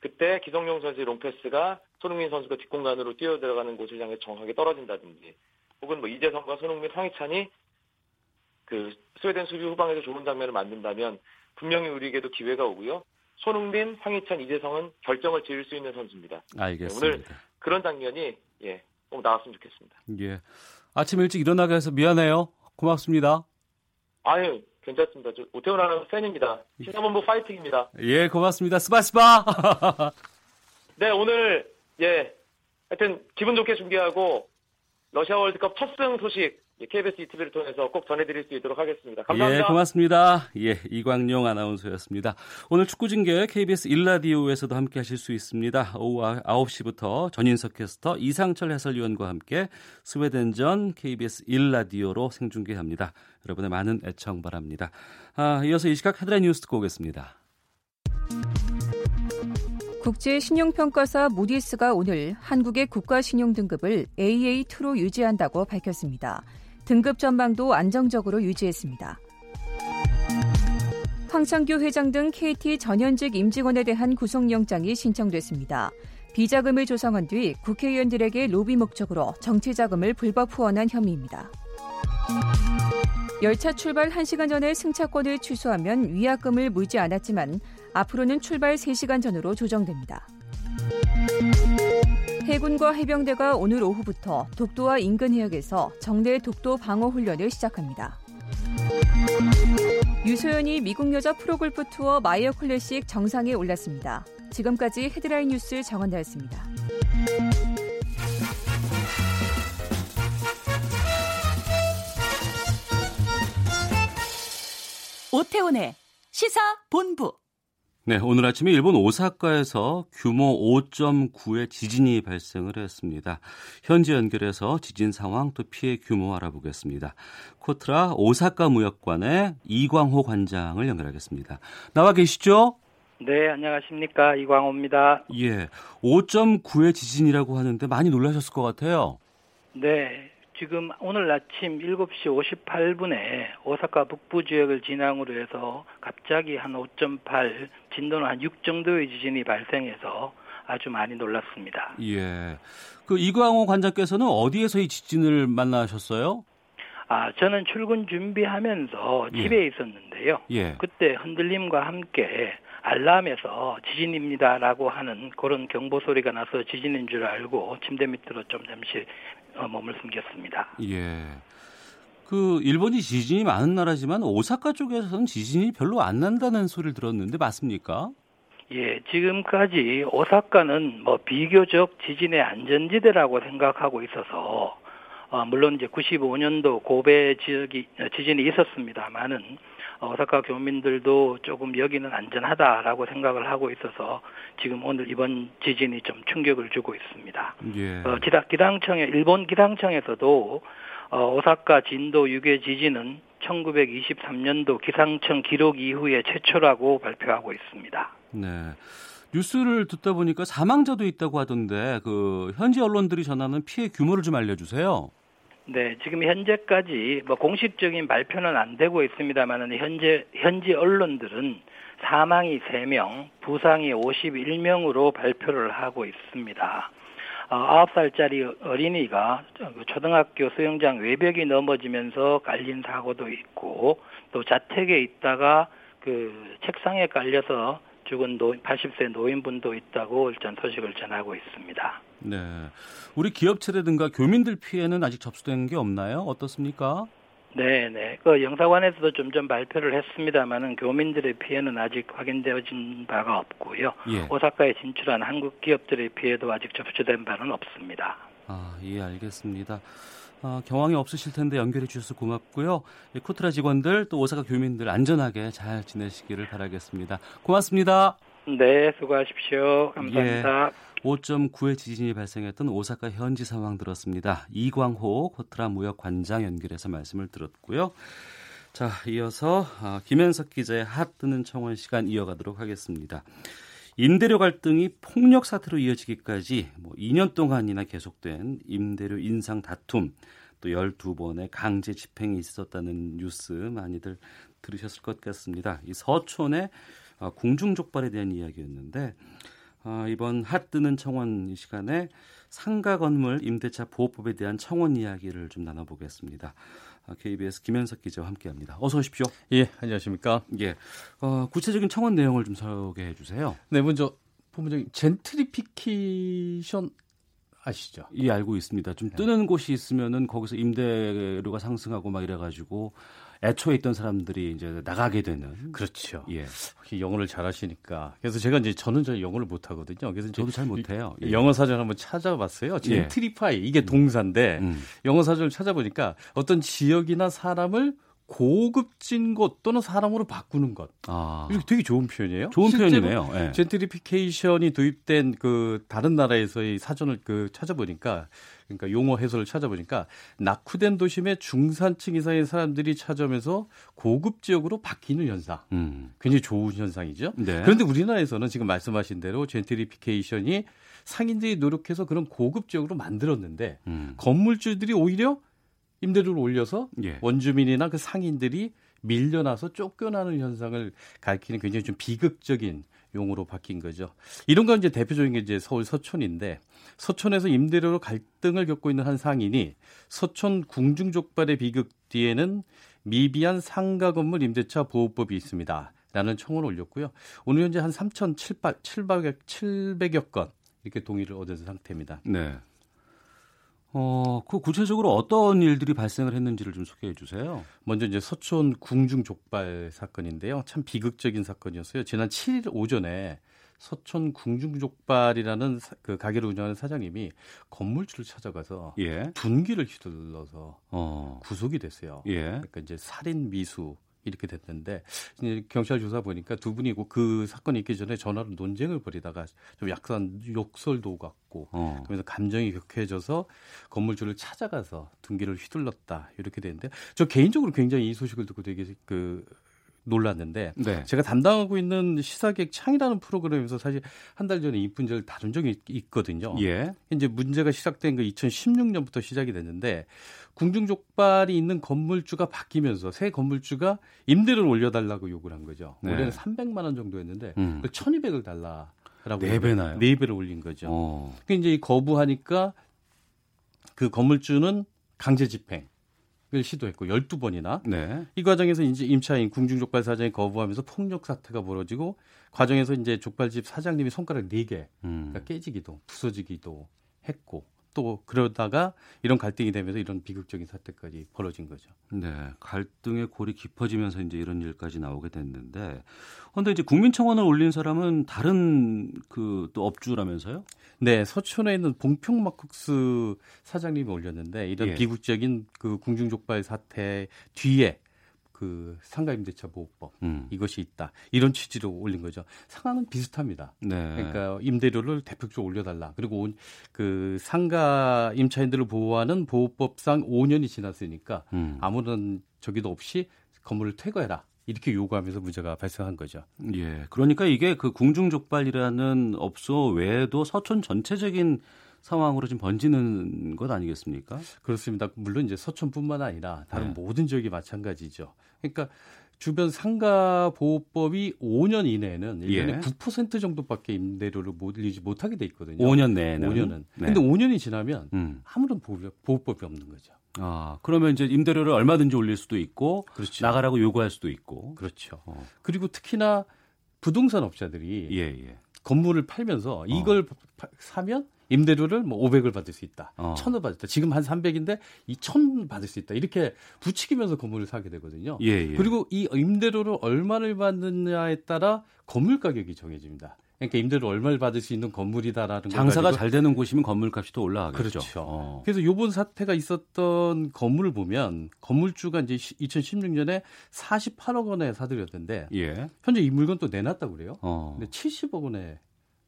그때 기성용 선수의 롱패스가 손흥민 선수가 뒷공간으로 뛰어 들어가는 곳을 향해 정확하게 떨어진다든지 혹은 뭐 이재성과 손흥민, 황희찬이 그 스웨덴 수비 후방에서 좋은 장면을 만든다면 분명히 우리에게도 기회가 오고요. 손흥민, 황희찬, 이재성은 결정을 지을 수 있는 선수입니다.
알겠습니다.
그런 장면이 예, 꼭 나왔으면 좋겠습니다.
예. 아침 일찍 일어나게 해서 미안해요. 고맙습니다.
아유, 괜찮습니다. 저 오태훈 아나운서 팬입니다. 시사본부 파이팅입니다.
예, 고맙습니다. 스바스바.
네, 오늘 예, 하여튼 기분 좋게 준비하고 러시아 월드컵 첫 승 소식 KBS ETV를 통해서 꼭 전해드릴 수 있도록 하겠습니다. 감사합니다.
예, 고맙습니다. 예, 이광용 아나운서였습니다. 오늘 축구 중계 KBS 일라디오에서도 함께 하실 수 있습니다. 오후 9시부터 전인석 캐스터 이상철 해설위원과 함께 스웨덴전 KBS 일라디오로 생중계합니다. 여러분의 많은 애청 바랍니다. 아, 이어서 이 시각 헤드라인 뉴스 듣고 오겠습니다.
국제 신용평가사 무디스가 오늘 한국의 국가 신용 등급을 AA2로 유지한다고 밝혔습니다. 등급 전망도 안정적으로 유지했습니다. 황창규 회장 등 KT 전현직 임직원에 대한 구속영장이 신청됐습니다. 비자금을 조성한 뒤 국회의원들에게 로비 목적으로 정치자금을 불법 후원한 혐의입니다. 열차 출발 1시간 전에 승차권을 취소하면 위약금을 물지 않았지만 앞으로는 출발 3시간 전으로 조정됩니다. 해군과 해병대가 오늘 오후부터 독도와 인근 해역에서 정례 독도 방어 훈련을 시작합니다. 유소연이 미국 여자 프로골프 투어 마이어 클래식 정상에 올랐습니다. 지금까지 헤드라인 뉴스 정원다였습니다.
오태훈의 시사 본부.
네, 오늘 아침에 일본 오사카에서 규모 5.9의 지진이 발생을 했습니다. 현지 연결해서 지진 상황 또 피해 규모 알아보겠습니다. 코트라 오사카 무역관의 이광호 관장을 연결하겠습니다. 나와 계시죠?
네, 안녕하십니까. 이광호입니다.
예, 5.9의 지진이라고 하는데 많이 놀라셨을 것 같아요.
네, 지금 오늘 아침 7시 58분에 오사카 북부 지역을 진앙으로 해서 갑자기 한 5.8, 진도는 한 6 정도의 지진이 발생해서 아주 많이 놀랐습니다.
예. 그 이광호 관장께서는 어디에서 이 지진을 만나셨어요?
아, 저는 출근 준비하면서
예.
집에 있었는데요.
예.
그때 흔들림과 함께 알람에서 지진입니다라고 하는 그런 경보 소리가 나서 지진인 줄 알고 침대 밑으로 좀 잠시 어, 몸을 숨겼습니다.
예. 그 일본이 지진이 많은 나라지만 오사카 쪽에서는 지진이 별로 안 난다는 소리를 들었는데 맞습니까?
예, 지금까지 오사카는 뭐 비교적 지진의 안전지대라고 생각하고 있어서 어, 물론 이제 95년도 고베 지역이 어, 지진이 있었습니다만은 오사카 교민들도 조금 여기는 안전하다라고 생각을 하고 있어서 지금 오늘 이번 지진이 좀 충격을 주고 있습니다.
예.
어, 기당, 기당청에 일본 기상청에서도 어, 오사카 진도 6의 지진은 1923년도 기상청 기록 이후에 최초라고 발표하고 있습니다.
네. 뉴스를 듣다 보니까 사망자도 있다고 하던데 그 현지 언론들이 전하는 피해 규모를 좀 알려주세요.
네, 지금 현재까지 뭐 공식적인 발표는 안 되고 있습니다만은 현재 현지 언론들은 사망이 3명, 부상이 51명으로 발표를 하고 있습니다. 어, 9살짜리 어린이가 초등학교 수영장 외벽이 넘어지면서 깔린 사고도 있고 또 자택에 있다가 그 책상에 깔려서 죽은 노 80세 노인분도 있다고 일단 소식을 전하고 있습니다.
네. 우리 기업체라든가 교민들 피해는 아직 접수된 게 없나요? 어떻습니까?
네, 네. 그 영사관에서도 좀좀 발표를 했습니다만은 교민들의 피해는 아직 확인되어진 바가 없고요.
예.
오사카에 진출한 한국 기업들의 피해도 아직 접수된 바는 없습니다.
아, 예, 알겠습니다. 아, 경황이 없으실 텐데 연결해 주셔서 고맙고요. 예, 코트라 직원들 또 오사카 교민들 안전하게 잘 지내시기를 바라겠습니다. 고맙습니다.
네, 수고하십시오. 감사합니다.
5.9의 지진이 발생했던 오사카 현지 상황 들었습니다. 이광호 코트라 무역 관장 연결해서 말씀을 들었고요. 자, 이어서 아, 김현석 기자의 핫 뜨는 청원 시간 이어가도록 하겠습니다. 임대료 갈등이 폭력 사태로 이어지기까지 뭐 2년 동안이나 계속된 임대료 인상 다툼 또 12번의 강제 집행이 있었다는 뉴스 많이들 들으셨을 것 같습니다. 이 서촌의 어, 궁중족발에 대한 이야기였는데 어, 이번 핫 뜨는 청원 이 시간에 상가 건물 임대차 보호법에 대한 청원 이야기를 좀 나눠보겠습니다. KBS 아, 김현석 기자와 함께합니다. 어서 오십시오.
예, 안녕하십니까?
예, 어, 구체적인 청원 내용을 좀 소개해 주세요.
네, 먼저 본부적인 젠트리피케이션 아시죠?
예, 알고 있습니다. 좀 뜨는 곳이 있으면은 거기서 임대료가 상승하고 막 이래가지고 애초에 있던 사람들이 이제 나가게 되는.
그렇죠.
예.
영어를 잘하시니까. 그래서 제가 이제 저는 저 영어를 못 하거든요. 그래서
저도 잘 못해요. 예.
영어 사전 한번 찾아봤어요. 젠트리파이 이게 동사인데 음. 영어 사전을 찾아보니까 어떤 지역이나 사람을 고급진 곳 또는 사람으로 바꾸는 것. 아. 이렇게 되게 좋은 표현이에요.
좋은 표현이네요. 네.
젠트리피케이션이 도입된 그 다른 나라에서의 사전을 그 찾아보니까 그러니까 용어 해설을 찾아보니까 낙후된 도심의 중산층 이상의 사람들이 찾아오면서 고급 지역으로 바뀌는 현상. 음. 굉장히 좋은 현상이죠. 네. 그런데 우리나라에서는 지금 말씀하신 대로 젠트리피케이션이 상인들이 노력해서 그런 고급 지역으로 만들었는데 음. 건물주들이 오히려 임대료를 올려서 예. 원주민이나 그 상인들이 밀려나서 쫓겨나는 현상을 가리키는 굉장히 좀 비극적인 용어로 바뀐 거죠. 이런 건 이제 대표적인 게 이제 서울 서촌인데 서촌에서 임대료로 갈등을 겪고 있는 한 상인이 서촌 궁중족발의 비극 뒤에는 미비한 상가 건물 임대차 보호법이 있습니다. 라는 청원을 올렸고요. 오늘 현재 한 3,700여 700여 건 이렇게 동의를 얻은 상태입니다.
네. 어, 그 구체적으로 어떤 일들이 발생을 했는지를 좀 소개해 주세요.
먼저 이제 서촌 궁중 족발 사건인데요. 참 비극적인 사건이었어요. 지난 7일 오전에 서촌 궁중족발이라는 그 가게를 운영하는 사장님이 건물주를 찾아가서 예. 둔기를 휘둘러서 어. 구속이 됐어요. 예. 그러니까 이제 살인 미수 이렇게 됐는데 이제 경찰 조사 보니까 두 분이고 그 사건이 있기 전에 전화로 논쟁을 벌이다가 좀 약간 욕설도 오갔고 어. 그러면서 감정이 격해져서 건물주를 찾아가서 등기를 휘둘렀다 이렇게 되는데 저 개인적으로 굉장히 이 소식을 듣고 되게 그 놀랐는데 네. 제가 담당하고 있는 시사객 창이라는 프로그램에서 사실 한 달 전에 이 문제를 다룬 적이 있거든요. 예. 이제 문제가 시작된 거 2016년부터 시작이 됐는데 궁중족발이 있는 건물주가 바뀌면서 새 건물주가 임대료를 올려달라고 요구를 한 거죠. 네. 올해는 300만 원 정도였는데 음. 1,200을 달라라고
네 배나요?
네 배를 올린 거죠. 어. 그 이제 거부하니까 그 건물주는 강제 집행. 을 시도했고 12번이나 네. 이 과정에서 이제 임차인 궁중 족발 사장이 거부하면서 폭력 사태가 벌어지고 과정에서 이제 족발집 사장님이 손가락 4개가 음. 깨지기도 부서지기도 했고 또 그러다가 이런 갈등이 되면서 이런 비극적인 사태까지 벌어진 거죠.
네, 갈등의 골이 깊어지면서 이제 이런 일까지 나오게 됐는데, 그런데 이제 국민청원을 올린 사람은 다른 그 또 업주라면서요?
네, 서촌에 있는 봉평 막국수 사장님이 올렸는데 이런 예. 비극적인 그 궁중족발 사태 뒤에 그 상가임대차 보호법 음. 이것이 있다 이런 취지로 올린 거죠. 상황은 비슷합니다. 네. 그러니까 임대료를 대폭적으로 올려달라. 그리고 그 상가 임차인들을 보호하는 보호법상 5년이 지났으니까 음. 아무런 저기도 없이 건물을 퇴거해라. 이렇게 요구하면서 문제가 발생한 거죠.
예. 그러니까 이게 그 궁중족발이라는 업소 외에도 서촌 전체적인 상황으로 좀 번지는 것 아니겠습니까?
그렇습니다. 물론 이제 서촌뿐만 아니라 다른 네. 모든 지역이 마찬가지죠. 그러니까 주변 상가 보호법이 5년 이내에는 1년에 예. 9% 정도밖에 임대료를 몰리지 못하게 돼 있거든요.
5년 내에는.
5년은. 네. 근데 5년이 지나면 음. 아무런 보호 법이 없는 거죠.
아, 그러면 이제 임대료를 얼마든지 올릴 수도 있고 그렇죠. 나가라고 요구할 수도 있고.
그렇죠. 어. 그리고 특히나 부동산 업자들이 예, 예. 건물을 팔면서 이걸 어. 사면 임대료를 뭐 500을 받을 수 있다. 어. 1000을 받을 수 있다. 지금 한 300인데 이 1000 받을 수 있다. 이렇게 부추기면서 건물을 사게 되거든요. 예, 예. 그리고 이 임대료를 얼마를 받느냐에 따라 건물 가격이 정해집니다. 그러니까 임대료 얼마를 받을 수 있는 건물이다라는
장사가 잘 되는 곳이면 건물값이 또 올라가겠죠.
그렇죠. 어. 그래서 요번 사태가 있었던 건물을 보면 건물주가 이제 2016년에 48억 원에 사들였는데 예. 현재 이 물건 또 내놨다고 그래요. 어. 근데 70억 원에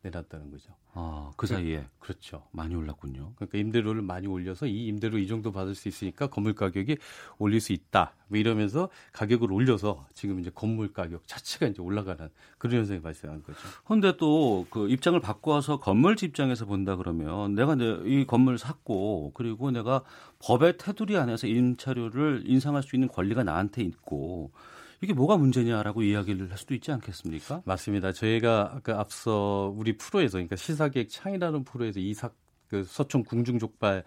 내놨다는 거죠.
아, 그 사이에
그렇죠.
많이 올랐군요.
그러니까 임대료를 많이 올려서 이 임대료 이 정도 받을 수 있으니까 건물 가격이 올릴 수 있다. 뭐 이러면서 가격을 올려서 지금 이제 건물 가격 자체가 이제 올라가는 그런 현상이 발생한 거죠.
근데 또 그 입장을 바꿔서 건물주 입장에서 본다 그러면 내가 이제 이 건물 샀고 그리고 내가 법의 테두리 안에서 임차료를 인상할 수 있는 권리가 나한테 있고 이게 뭐가 문제냐라고 이야기를 할 수도 있지 않겠습니까?
맞습니다. 저희가 아까 앞서 우리 프로에서 그러니까 시사계획 창이라는 프로에서 이삭 그 서촌 궁중족발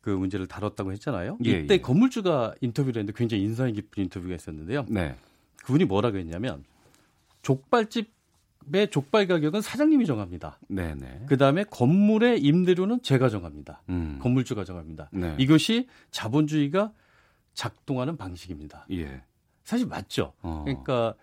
그 문제를 다뤘다고 했잖아요.
예,
이때
예.
건물주가 인터뷰를 했는데 굉장히 인상이 깊은 인터뷰가 있었는데요.
네.
그분이 뭐라고 했냐면 족발집의 족발 가격은 사장님이 정합니다.
네, 네.
그 다음에 건물의 임대료는 제가 정합니다.
음.
건물주가 정합니다.
네.
이것이 자본주의가 작동하는 방식입니다.
예.
사실 맞죠.
어.
그러니까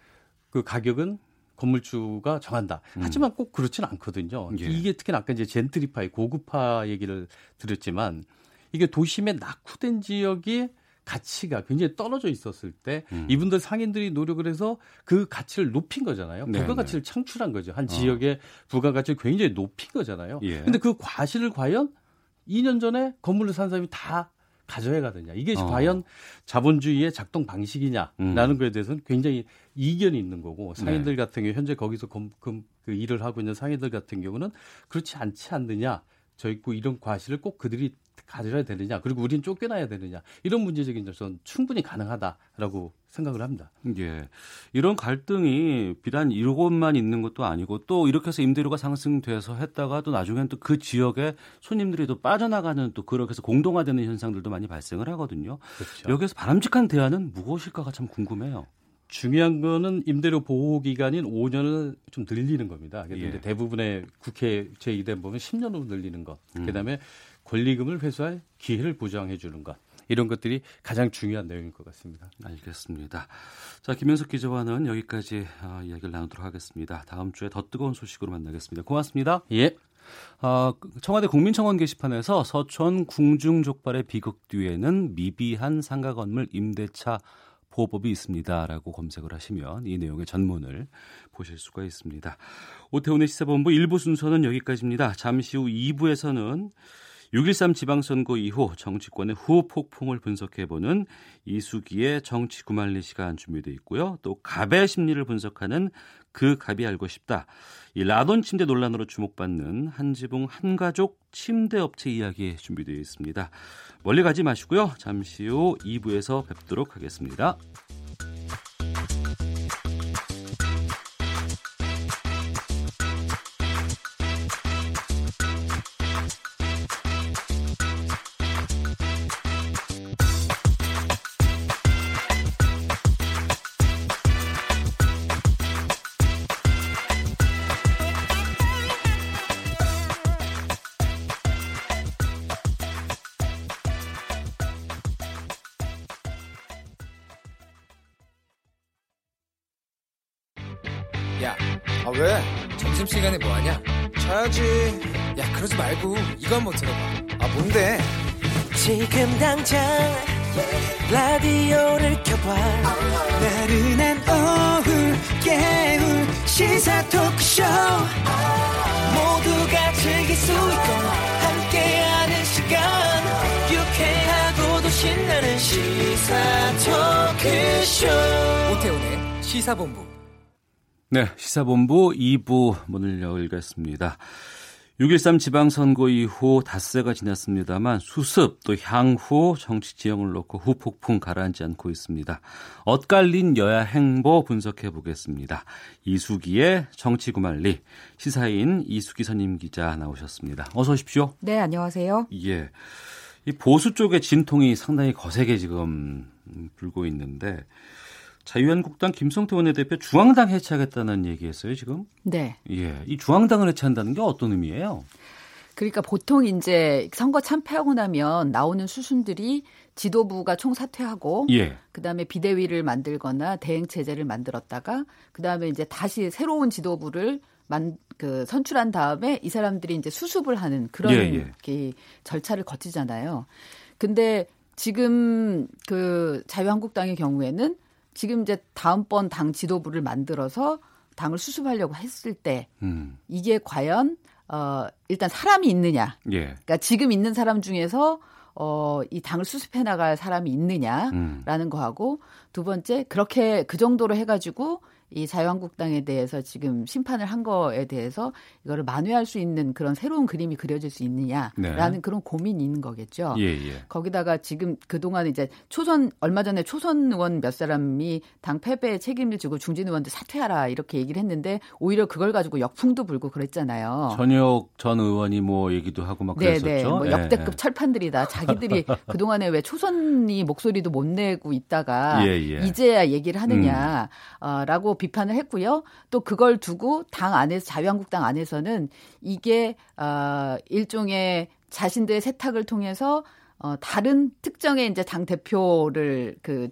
그 가격은 건물주가 정한다.
음.
하지만 꼭 그렇지는 않거든요.
예.
이게 특히 나 아까 이제 젠트리파이 고급화 얘기를 드렸지만 이게 도심에 낙후된 지역이 가치가 굉장히 떨어져 있었을 때
음.
이분들 상인들이 노력을 해서 그 가치를 높인 거잖아요.
네,
부가가치를 창출한 거죠. 한
어.
지역의 부가가치를 굉장히 높인 거잖아요.
예.
근데 그 과실을 과연 2년 전에 건물을 산 사람이 다 가져야 가느냐. 이게
어.
과연 자본주의의 작동 방식이냐라는
음.
거에 대해서는 굉장히 이견이 있는 거고 상인들
네.
같은 경우 현재 거기서 검, 금, 그 일을 하고 있는 상인들 같은 경우는 그렇지 않지 않느냐. 저 있고 이런 과실을 꼭 그들이 가져야 되느냐. 그리고 우리는 쫓겨나야 되느냐. 이런 문제적인 점은 충분히 가능하다라고 생각을 합니다.
예. 이런 갈등이 비단 이곳만 있는 것도 아니고 또 이렇게 해서 임대료가 상승돼서 했다가 또 나중엔 또 그 지역에 손님들이 또 빠져나가는 또 그렇게 해서 공동화되는 현상들도 많이 발생을 하거든요.
그렇죠.
여기서 바람직한 대안은 무엇일까가 참 궁금해요.
중요한 거는 임대료 보호 기간인 5년을 좀 늘리는 겁니다. 그래서
예.
대부분의 국회 제2대 보면 10년으로 늘리는 것.
음.
그다음에 권리금을 회수할 기회를 보장해 주는 것. 이런 것들이 가장 중요한 내용일 것 같습니다.
알겠습니다. 자, 김현석 기자와는 여기까지 아, 이야기를 나누도록 하겠습니다. 다음 주에 더 뜨거운 소식으로 만나겠습니다. 고맙습니다.
예.
아, 청와대 국민청원 게시판에서 서촌 궁중족발의 비극 뒤에는 미비한 상가 건물 임대차 보호법이 있습니다라고 검색을 하시면 이 내용의 전문을 보실 수가 있습니다. 오태훈의 시사본부 1부 순서는 여기까지입니다. 잠시 후 2부에서는 6.13 지방선거 이후 정치권의 후폭풍을 분석해보는 이수기의 정치 구말리 시간 준비되어 있고요. 또 갑의 심리를 분석하는 그 갑이 알고 싶다. 이 라돈 침대 논란으로 주목받는 한지붕 한가족 침대 업체 이야기 준비되어 있습니다. 멀리 가지 마시고요. 잠시 후 2부에서 뵙도록 하겠습니다.
시사본부.
네, 시사본부 2부 문을 열겠습니다. 6.13 지방선거 이후 닷새가 지났습니다만 수습 또 향후 정치 지형을 놓고 후폭풍 가라앉지 않고 있습니다. 엇갈린 여야 행보 분석해 보겠습니다. 이수기의 정치구말리 시사인 이수기 선임 기자 나오셨습니다. 어서 오십시오.
네, 안녕하세요.
예. 이 보수 쪽의 진통이 상당히 거세게 지금 불고 있는데 자유한국당 김성태 원내대표 중앙당 해체하겠다는 얘기했어요, 지금?
네.
예. 이 중앙당을 해체한다는 게 어떤 의미예요?
그러니까 보통 이제 선거 참패하고 나면 나오는 수순들이 지도부가 총사퇴하고
예.
그다음에 비대위를 만들거나 대행 체제를 만들었다가 그다음에 이제 다시 새로운 지도부를 만, 그 선출한 다음에 이 사람들이 이제 수습을 하는 그런
예, 예.
이 절차를 거치잖아요. 근데 지금 그 자유한국당의 경우에는 지금 이제 다음번 당 지도부를 만들어서 당을 수습하려고 했을 때
음.
이게 과연 어 일단 사람이 있느냐?
예.
그러니까 지금 있는 사람 중에서 어, 이 당을 수습해 나갈 사람이 있느냐라는
음.
거하고 두 번째 그렇게 그 정도로 해가지고 이 자유한국당에 대해서 지금 심판을 한 거에 대해서 이거를 만회할 수 있는 그런 새로운 그림이 그려질 수 있느냐라는
네.
그런 고민이 있는 거겠죠.
예, 예.
거기다가 지금 그동안 이제 초선 얼마 전에 초선 의원 몇 사람이 당 패배에 책임을 지고 중진 의원들 사퇴하라 이렇게 얘기를 했는데 오히려 그걸 가지고 역풍도 불고 그랬잖아요.
전역 전 의원이 뭐 얘기도 하고 막 그랬었죠.
네 네. 뭐
예,
역대급
예.
철판들이다. 자기들이 그동안에 왜 초선이 목소리도 못 내고 있다가
예, 예.
이제야 얘기를 하느냐라고 비판을 했고요. 또 그걸 두고 당 안에서 자유한국당 안에서는 이게 어, 일종의 자신들의 세탁을 통해서 어, 다른 특정의 이제 당 대표를 그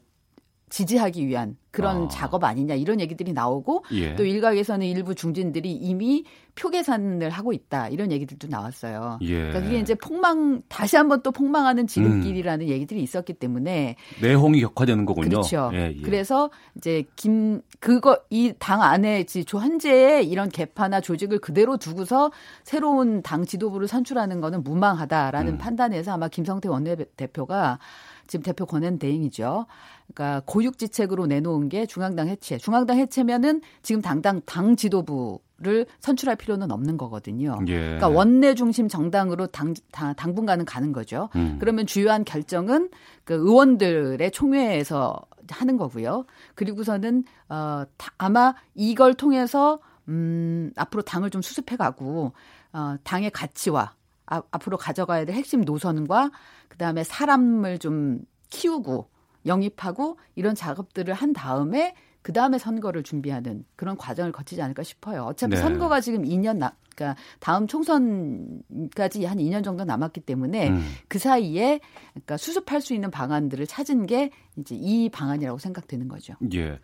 지지하기 위한 그런
아.
작업 아니냐 이런 얘기들이 나오고
예.
또 일각에서는 일부 중진들이 이미 표 계산을 하고 있다 이런 얘기들도 나왔어요.
예.
그러니까 그게 이제 폭망 다시 한번 또 폭망하는 지름길이라는 얘기들이 있었기 때문에
내홍이 격화되는 거군요.
그렇죠.
예, 예.
그래서 이제 김 그거 이 당 안에 지 현재의 이런 개파나 조직을 그대로 두고서 새로운 당 지도부를 선출하는 거는 무망하다라는
음.
판단에서 아마 김성태 원내대표가 지금 대표 권한 대행이죠. 그러니까 고육지책으로 내놓은 게 중앙당 해체. 중앙당 해체면은 지금 당당 당 지도부 를 선출할 필요는 없는 거거든요.
예.
그러니까 원내 중심 정당으로 당, 당 당분간은 가는 거죠.
음.
그러면 주요한 결정은 그 의원들의 총회에서 하는 거고요. 그리고서는 어 다- 아마 이걸 통해서 음 앞으로 당을 좀 수습해 가고 어 당의 가치와 아, 앞으로 가져가야 될 핵심 노선과 그다음에 사람을 좀 키우고 영입하고 이런 작업들을 한 다음에 그 다음에 선거를 준비하는 그런 과정을 거치지 않을까 싶어요. 어차피
네.
선거가 지금 2년 나, 그러니까 다음 총선까지 한 2년 정도 남았기 때문에
음.
그 사이에 그러니까 수습할 수 있는 방안들을 찾은 게 이제 이 방안이라고 생각되는 거죠.
예.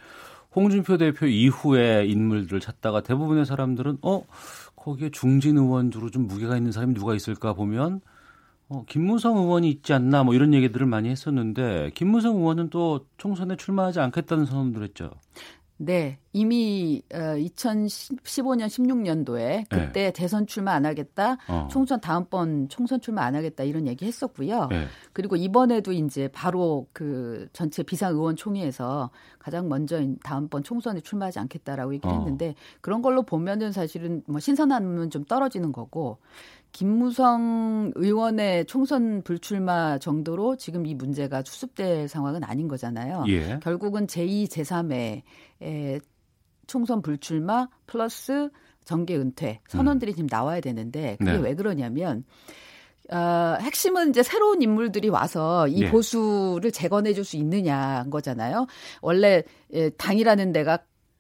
홍준표 대표 이후에 인물들을 찾다가 대부분의 사람들은 어 거기에 중진 의원으로 좀 무게가 있는 사람이 누가 있을까 보면 어, 김무성 의원이 있지 않나 뭐 이런 얘기들을 많이 했었는데 김무성 의원은 또 총선에 출마하지 않겠다는 선언을 했죠.
네, 이미 어, 2015년 16년도에 그때 대선 출마 안 하겠다,
어.
총선 다음번 총선 출마 안 하겠다 이런 얘기 했었고요.
네.
그리고 이번에도 이제 바로 그 전체 비상의원 총회에서 가장 먼저 다음번 총선에 출마하지 않겠다라고 얘기를
어.
했는데 그런 걸로 보면은 사실은 뭐 신선함은 좀 떨어지는 거고 김무성 의원의 총선 불출마 정도로 지금 이 문제가 수습될 상황은 아닌 거잖아요.
예.
결국은 제2, 제3의 에, 총선 불출마 플러스 정계 은퇴 선언들이 지금 나와야 되는데 그게
음. 네.
왜 그러냐면 어, 핵심은 이제 새로운 인물들이 와서 이
예.
보수를 재건해 줄 수 있느냐인 거잖아요. 원래 예, 당이라는 데가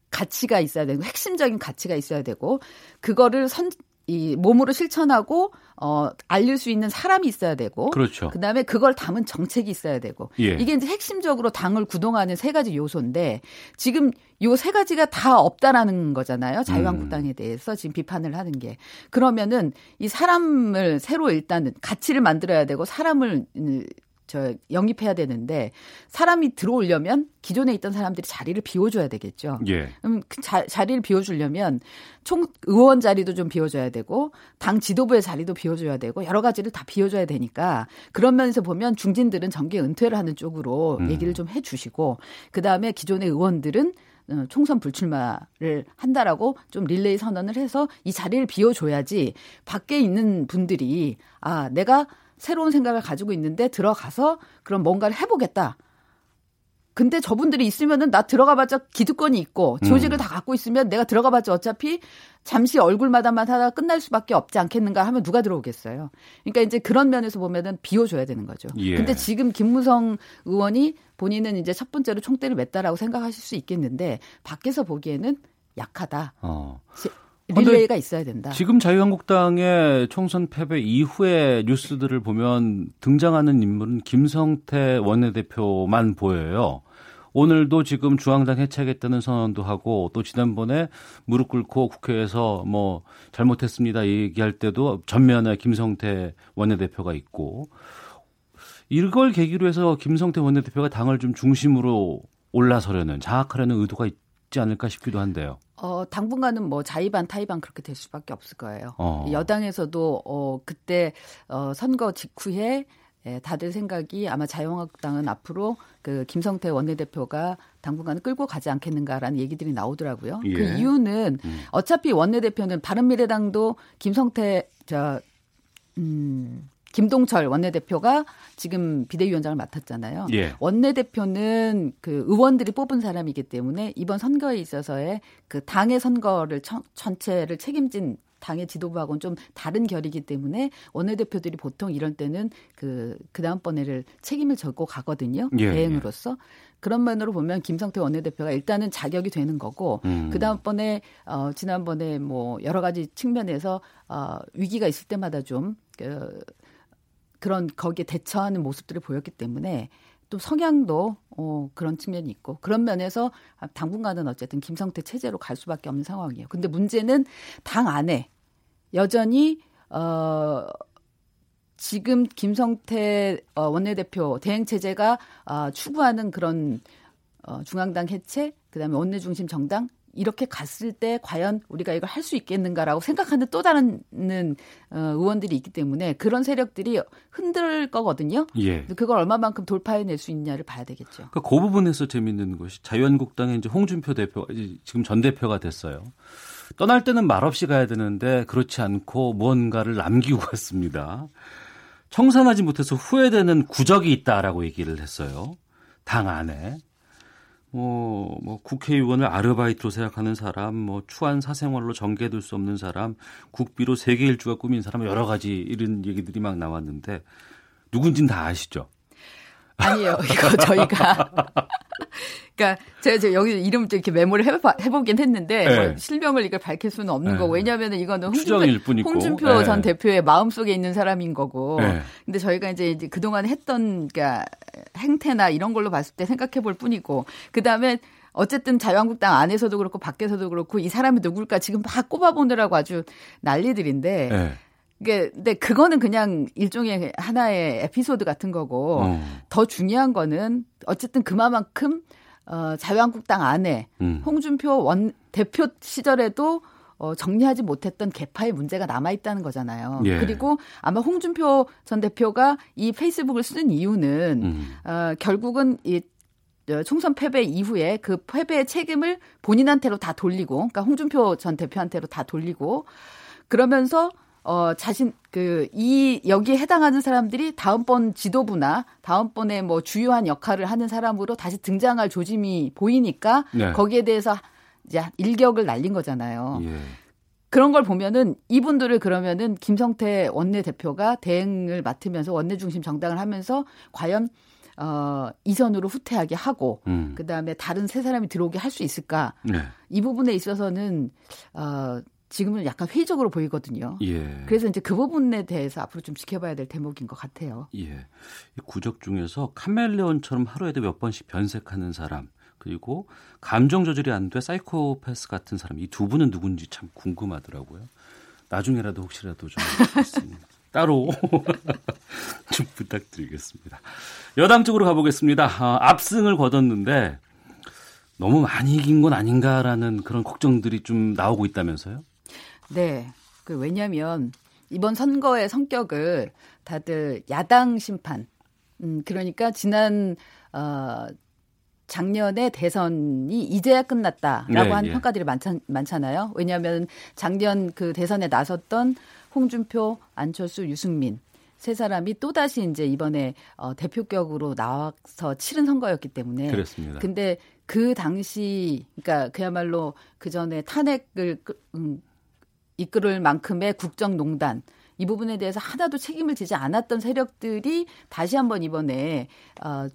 가치가 있어야 되고 핵심적인 가치가 있어야 되고 그거를 선 이 몸으로 실천하고 어 알릴 수 있는 사람이 있어야 되고
그렇죠.
그다음에 그걸 담은 정책이 있어야 되고
예.
이게 이제 핵심적으로 당을 구동하는 세 가지 요소인데 지금 요 세 가지가 다 없다라는 거잖아요. 자유한국당에
음.
대해서 지금 비판을 하는 게 그러면은 이 사람을 새로 일단은 가치를 만들어야 되고 사람을 음, 저 영입해야 되는데 사람이 들어오려면 기존에 있던 사람들이 자리를 비워줘야 되겠죠.
예.
음, 그 자, 자리를 비워주려면 총 의원 자리도 좀 비워줘야 되고 당 지도부의 자리도 비워줘야 되고 여러 가지를 다 비워줘야 되니까 그런 면에서 보면 중진들은 정계 은퇴를 하는 쪽으로
음.
얘기를 좀 해주시고 그 다음에 기존의 의원들은 어, 총선 불출마를 한다라고 좀 릴레이 선언을 해서 이 자리를 비워줘야지 밖에 있는 분들이 아 내가 새로운 생각을 가지고 있는데 들어가서 그럼 뭔가를 해보겠다. 근데 저분들이 있으면은 나 들어가봤자 기득권이 있고 조직을
음.
다 갖고 있으면 내가 들어가봤자 어차피 잠시 얼굴마다만 하다가 끝날 수밖에 없지 않겠는가 하면 누가 들어오겠어요. 그러니까 이제 그런 면에서 보면은 비워줘야 되는 거죠.
예.
근데 지금 김무성 의원이 본인은 이제 첫 번째로 총대를 맸다라고 생각하실 수 있겠는데 밖에서 보기에는 약하다.
어.
릴레이가 있어야 된다.
지금 자유한국당의 총선 패배 이후의 뉴스들을 보면 등장하는 인물은 김성태 원내대표만 보여요. 오늘도 지금 중앙당 해체하겠다는 선언도 하고 또 지난번에 무릎 꿇고 국회에서 뭐 잘못했습니다 얘기할 때도 전면에 김성태 원내대표가 있고 이걸 계기로 해서 김성태 원내대표가 당을 좀 중심으로 올라서려는 장악하려는 의도가 있지 있지 않을까 싶기도 한데요.
어, 당분간은 뭐 자의반 타의반 그렇게 될 수밖에 없을 거예요.
어.
여당에서도 어, 그때 어, 선거 직후에 예, 다들 생각이 아마 자유한국당은 앞으로 그 김성태 원내대표가 당분간 끌고 가지 않겠는가라는 얘기들이 나오더라고요.
예.
그 이유는
음.
어차피 원내대표는 바른미래당도 김성태 저 음, 김동철 원내대표가 지금 비대위원장을 맡았잖아요.
예.
원내대표는 그 의원들이 뽑은 사람이기 때문에 이번 선거에 있어서의 그 당의 선거를 천, 전체를 책임진 당의 지도부하고는 좀 다른 결이기 때문에 원내대표들이 보통 이럴 때는 그, 그 다음번에를 책임을 져고 가거든요.
예,
대행으로서. 그런 면으로 보면 김성태 원내대표가 일단은 자격이 되는 거고,
음.
그 다음번에, 어, 지난번에 뭐 여러 가지 측면에서, 어, 위기가 있을 때마다 좀, 그, 그런 거기에 대처하는 모습들을 보였기 때문에 또 성향도 어, 그런 측면이 있고 그런 면에서 당분간은 어쨌든 김성태 체제로 갈 수밖에 없는 상황이에요. 근데 문제는 당 안에 여전히 어 지금 김성태 어, 원내대표 대행 체제가 어, 추구하는 그런 어, 중앙당 해체, 그다음에 원내 중심 정당 이렇게 갔을 때 과연 우리가 이걸 할 수 있겠는가라고 생각하는 또 다른 어, 의원들이 있기 때문에 그런 세력들이 흔들 거거든요.
예.
그걸 얼마만큼 돌파해낼 수 있냐를 봐야 되겠죠.
그러니까 그 부분에서 재밌는 것이 자유한국당의 이제 홍준표 대표 지금 전 대표가 됐어요. 떠날 때는 말없이 가야 되는데 그렇지 않고 무언가를 남기고 갔습니다. 청산하지 못해서 후회되는 구적이 있다라고 얘기를 했어요. 당 안에. 뭐, 뭐, 국회의원을 아르바이트로 생각하는 사람, 뭐, 추한 사생활로 전개될 수 없는 사람, 국비로 세계 일주가 꾸민 사람, 여러 가지 이런 얘기들이 막 나왔는데, 누군진 다 아시죠?
아니에요. 이거 저희가. 그러니까 제가, 제가 여기 이름 좀 이렇게 메모를 해봐, 해보긴 했는데
네.
뭐 실명을 이걸 밝힐 수는 없는
네.
거고 왜냐하면 이거는 홍준표. 홍준표
네.
전 대표의 마음 속에 있는 사람인 거고.
네.
근데 저희가 이제, 이제 그동안 했던 그러니까 행태나 이런 걸로 봤을 때 생각해 볼 뿐이고 그 다음에 어쨌든 자유한국당 안에서도 그렇고 밖에서도 그렇고 이 사람이 누굴까 지금 막 꼽아보느라고 아주 난리들인데
네.
이게 근데 그거는 그냥 일종의 하나의 에피소드 같은 거고
어.
더 중요한 거는 어쨌든 그만큼 어 자유한국당 안에
음.
홍준표 원 대표 시절에도 어, 정리하지 못했던 개파의 문제가 남아 있다는 거잖아요.
예.
그리고 아마 홍준표 전 대표가 이 페이스북을 쓰는 이유는
음.
어, 결국은 이 어, 총선 패배 이후에 그 패배의 책임을 본인한테로 다 돌리고, 그러니까 홍준표 전 대표한테로 다 돌리고, 그러면서 어 자신 그 이 여기에 해당하는 사람들이 다음번 지도부나 다음번에 뭐 주요한 역할을 하는 사람으로 다시 등장할 조짐이 보이니까
네.
거기에 대해서 이제 일격을 날린 거잖아요.
예.
그런 걸 보면은 이분들을 그러면은 김성태 원내대표가 대행을 맡으면서 원내 중심 정당을 하면서 과연 어 이선으로 후퇴하게 하고
음.
그다음에 다른 세 사람이 들어오게 할 수 있을까?
네.
이 부분에 있어서는 어 지금은 약간 회의적으로 보이거든요.
예.
그래서 이제 그 부분에 대해서 앞으로 좀 지켜봐야 될 대목인 것 같아요.
예. 이 구적 중에서 카멜레온처럼 하루에도 몇 번씩 변색하는 사람, 그리고 감정 조절이 안 돼 사이코패스 같은 사람, 이 두 분은 누군지 참 궁금하더라고요. 나중에라도 혹시라도 좀 따로 좀 부탁드리겠습니다. 여당 쪽으로 가보겠습니다. 아, 압승을 거뒀는데 너무 많이 이긴 건 아닌가라는 그런 걱정들이 좀 나오고 있다면서요?
네. 그 왜냐하면 이번 선거의 성격을 다들 야당 심판, 음 그러니까 지난 어 작년에 대선이 이제야 끝났다라고
네,
하는
예.
평가들이 많잖, 많잖아요. 왜냐하면 작년 그 대선에 나섰던 홍준표, 안철수, 유승민 세 사람이 또 다시 이제 이번에 어, 대표격으로 나와서 치른 선거였기 때문에
그렇습니다.
근데 그 당시 그러니까 그야말로 그 전에 탄핵을 끄- 음, 이끌을 만큼의 국정농단 이 부분에 대해서 하나도 책임을 지지 않았던 세력들이 다시 한번 이번에 어,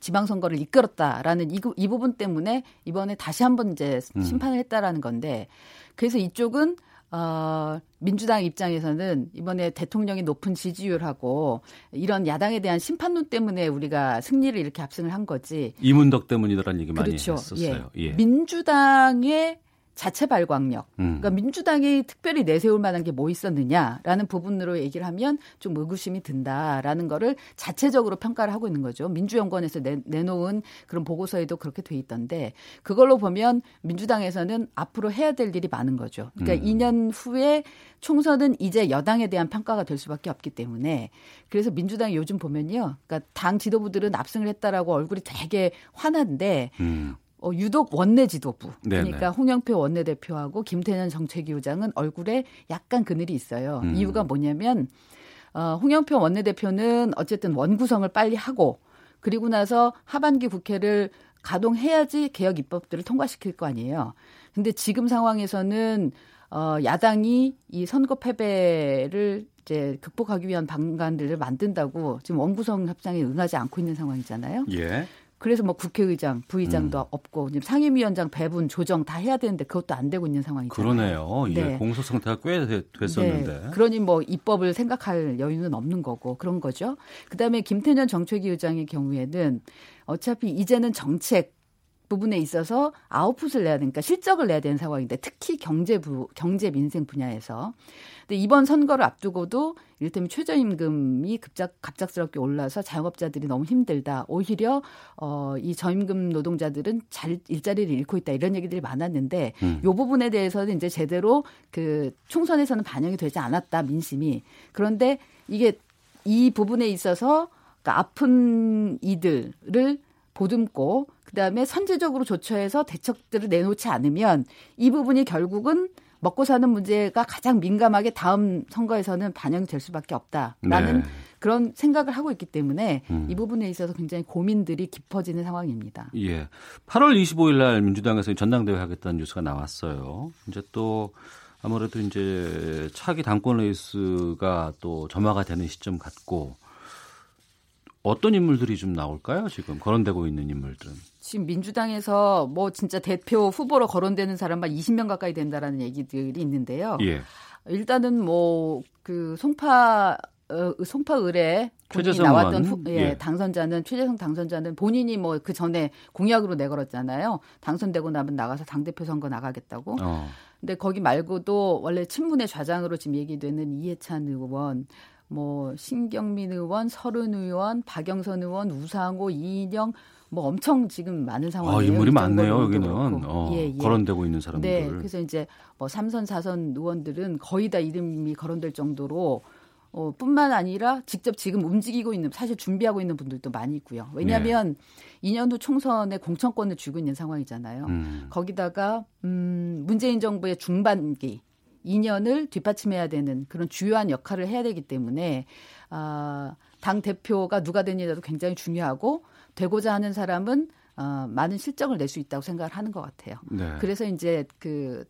지방선거를 이끌었다라는 이, 구- 이 부분 때문에 이번에 다시 한번 이제
음.
심판을 했다라는 건데 그래서 이쪽은 어, 민주당 입장에서는 이번에 대통령이 높은 지지율하고 이런 야당에 대한 심판론 때문에 우리가 승리를 이렇게 압승을 한 거지.
이문덕 때문이더라는 얘기 많이
그렇죠.
했었어요. 예.
민주당의 자체 발광력.
음.
그러니까 민주당이 특별히 내세울 만한 게 뭐 있었느냐라는 부분으로 얘기를 하면 좀 의구심이 든다라는 거를 자체적으로 평가를 하고 있는 거죠. 민주연구원에서 내, 내놓은 그런 보고서에도 그렇게 돼 있던데 그걸로 보면 민주당에서는 앞으로 해야 될 일이 많은 거죠. 그러니까
음.
2년 후에 총선은 이제 여당에 대한 평가가 될 수밖에 없기 때문에 그래서 민주당이 요즘 보면요. 그러니까 당 지도부들은 압승을 했다라고 얼굴이 되게 화난데
음.
어, 유독 원내 지도부
네네.
그러니까 홍영표 원내대표하고 김태년 정책위원장은 얼굴에 약간 그늘이 있어요.
음.
이유가 뭐냐면 어, 홍영표 원내대표는 어쨌든 원구성을 빨리 하고 그리고 나서 하반기 국회를 가동해야지 개혁 입법들을 통과시킬 거 아니에요. 근데 지금 상황에서는 어, 야당이 이 선거 패배를 이제 극복하기 위한 방안들을 만든다고 지금 원구성 협상에 응하지 않고 있는 상황이잖아요.
예.
그래서 뭐 국회의장, 부의장도
음.
없고 상임위원장 배분, 조정 다 해야 되는데 그것도 안 되고 있는 상황이잖아요.
그러네요. 예.
네.
공소 상태가 꽤 되- 됐었는데.
네. 그러니 뭐 입법을 생각할 여유는 없는 거고 그런 거죠. 그다음에 김태년 정책위 의장의 경우에는 어차피 이제는 정책 부분에 있어서 아웃풋을 내야 되니까 실적을 내야 되는 상황인데 특히 경제부 경제 민생 분야에서 근데 이번 선거를 앞두고도 이를테면 최저임금이 급작 갑작스럽게 올라서 자영업자들이 너무 힘들다. 오히려 어이 저임금 노동자들은 잘 일자리를 잃고 있다 이런 얘기들이 많았는데
음.
요 부분에 대해서는 이제 제대로 그 총선에서는 반영이 되지 않았다 민심이 그런데 이게 이 부분에 있어서 그러니까 아픈 이들을 보듬고 그다음에 선제적으로 조처해서 대책들을 내놓지 않으면 이 부분이 결국은 먹고 사는 문제가 가장 민감하게 다음 선거에서는 반영이 될 수밖에 없다라는
네.
그런 생각을 하고 있기 때문에
음.
이 부분에 있어서 굉장히 고민들이 깊어지는 상황입니다.
예. 8월 25일 날 민주당에서 전당대회 하겠다는 뉴스가 나왔어요. 이제 또 아무래도 이제 차기 당권 레이스가 또 점화가 되는 시점 같고 어떤 인물들이 좀 나올까요? 지금 거론되고 있는 인물들은.
지금 민주당에서 뭐 진짜 대표 후보로 거론되는 사람만 20명 가까이 된다라는 얘기들이 있는데요.
예.
일단은 뭐 그 송파 어, 송파을에 본인이 나왔던. 후, 예,
예.
당선자는 최재성 당선자는 본인이 뭐 그 전에 공약으로 내걸었잖아요. 당선되고 나면 나가서 당 대표 선거 나가겠다고.
어.
근데 거기 말고도 원래 친문의 좌장으로 지금 얘기되는 이해찬 의원, 뭐 신경민 의원, 설은 의원, 박영선 의원, 우상호, 이인영 뭐 엄청 지금 많은 상황이에요.
아, 인물이 많네요, 여기는. 어,
예, 예.
거론되고 있는 사람들.
네, 그래서 이제 뭐 삼선 사선 의원들은 거의 다 이름이 거론될 정도로 어, 뿐만 아니라 직접 지금 움직이고 있는 사실 준비하고 있는 분들도 많이 있고요. 왜냐하면
네.
2년도 총선에 공천권을 쥐고 있는 상황이잖아요.
음.
거기다가 음, 문재인 정부의 중반기 2년을 뒷받침해야 되는 그런 주요한 역할을 해야 되기 때문에 아, 당 대표가 누가 되느냐도 굉장히 중요하고 되고자 하는 사람은 어, 많은 실적을 낼 수 있다고 생각을 하는 것 같아요.
네.
그래서 이제 그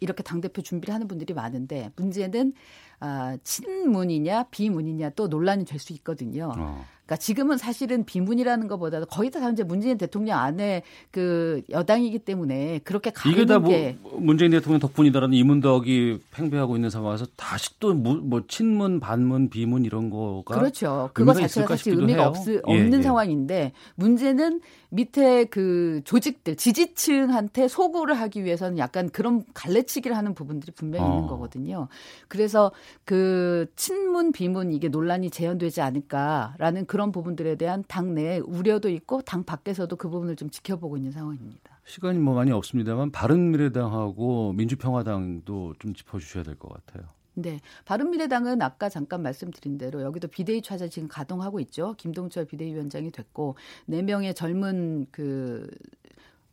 이렇게 당 대표 준비를 하는 분들이 많은데 문제는 아, 친문이냐 비문이냐 또 논란이 될 수 있거든요.
어.
그러니까 지금은 사실은 비문이라는 것보다도 거의 다 이제 문재인 대통령 안에 그 여당이기 때문에 그렇게
이게 다 뭐
게
문재인 대통령 덕분이다라는 이문덕이 팽배하고 있는 상황에서 다시 또뭐 친문, 반문, 비문 이런 거가
그렇죠. 그거 자체가 사실 의미가. 없,
예,
없는
예.
상황인데 문제는 밑에 그 조직들 지지층한테 소구를 하기 위해서는 약간 그런 갈래치기를 하는 부분들이 분명히 있는
어.
거거든요. 그래서 그 친문 비문 이게 논란이 재현되지 않을까라는 그런 부분들에 대한 당내 우려도 있고 당 밖에서도 그 부분을 좀 지켜보고 있는 상황입니다.
시간이 뭐 많이 없습니다만 바른미래당하고 민주평화당도 좀 짚어주셔야 될 것 같아요.
네. 바른미래당은 아까 잠깐 말씀드린 대로 여기도 비대위 차자 지금 가동하고 있죠. 김동철 비대위원장이 됐고 네 명의 젊은 그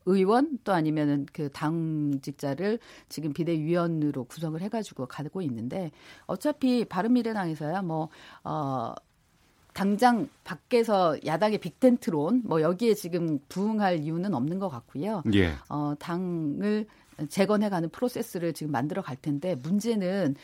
의원 또 아니면은 그 당직자를 지금 비대위원으로 구성을 해가지고 가고 있는데 어차피 바른미래당에서야 뭐 어 당장 밖에서 야당의 빅텐트론 뭐 여기에 지금 부응할 이유는 없는 것 같고요.
예.
어, 당을 재건해가는 프로세스를 지금 만들어 갈 텐데 문제는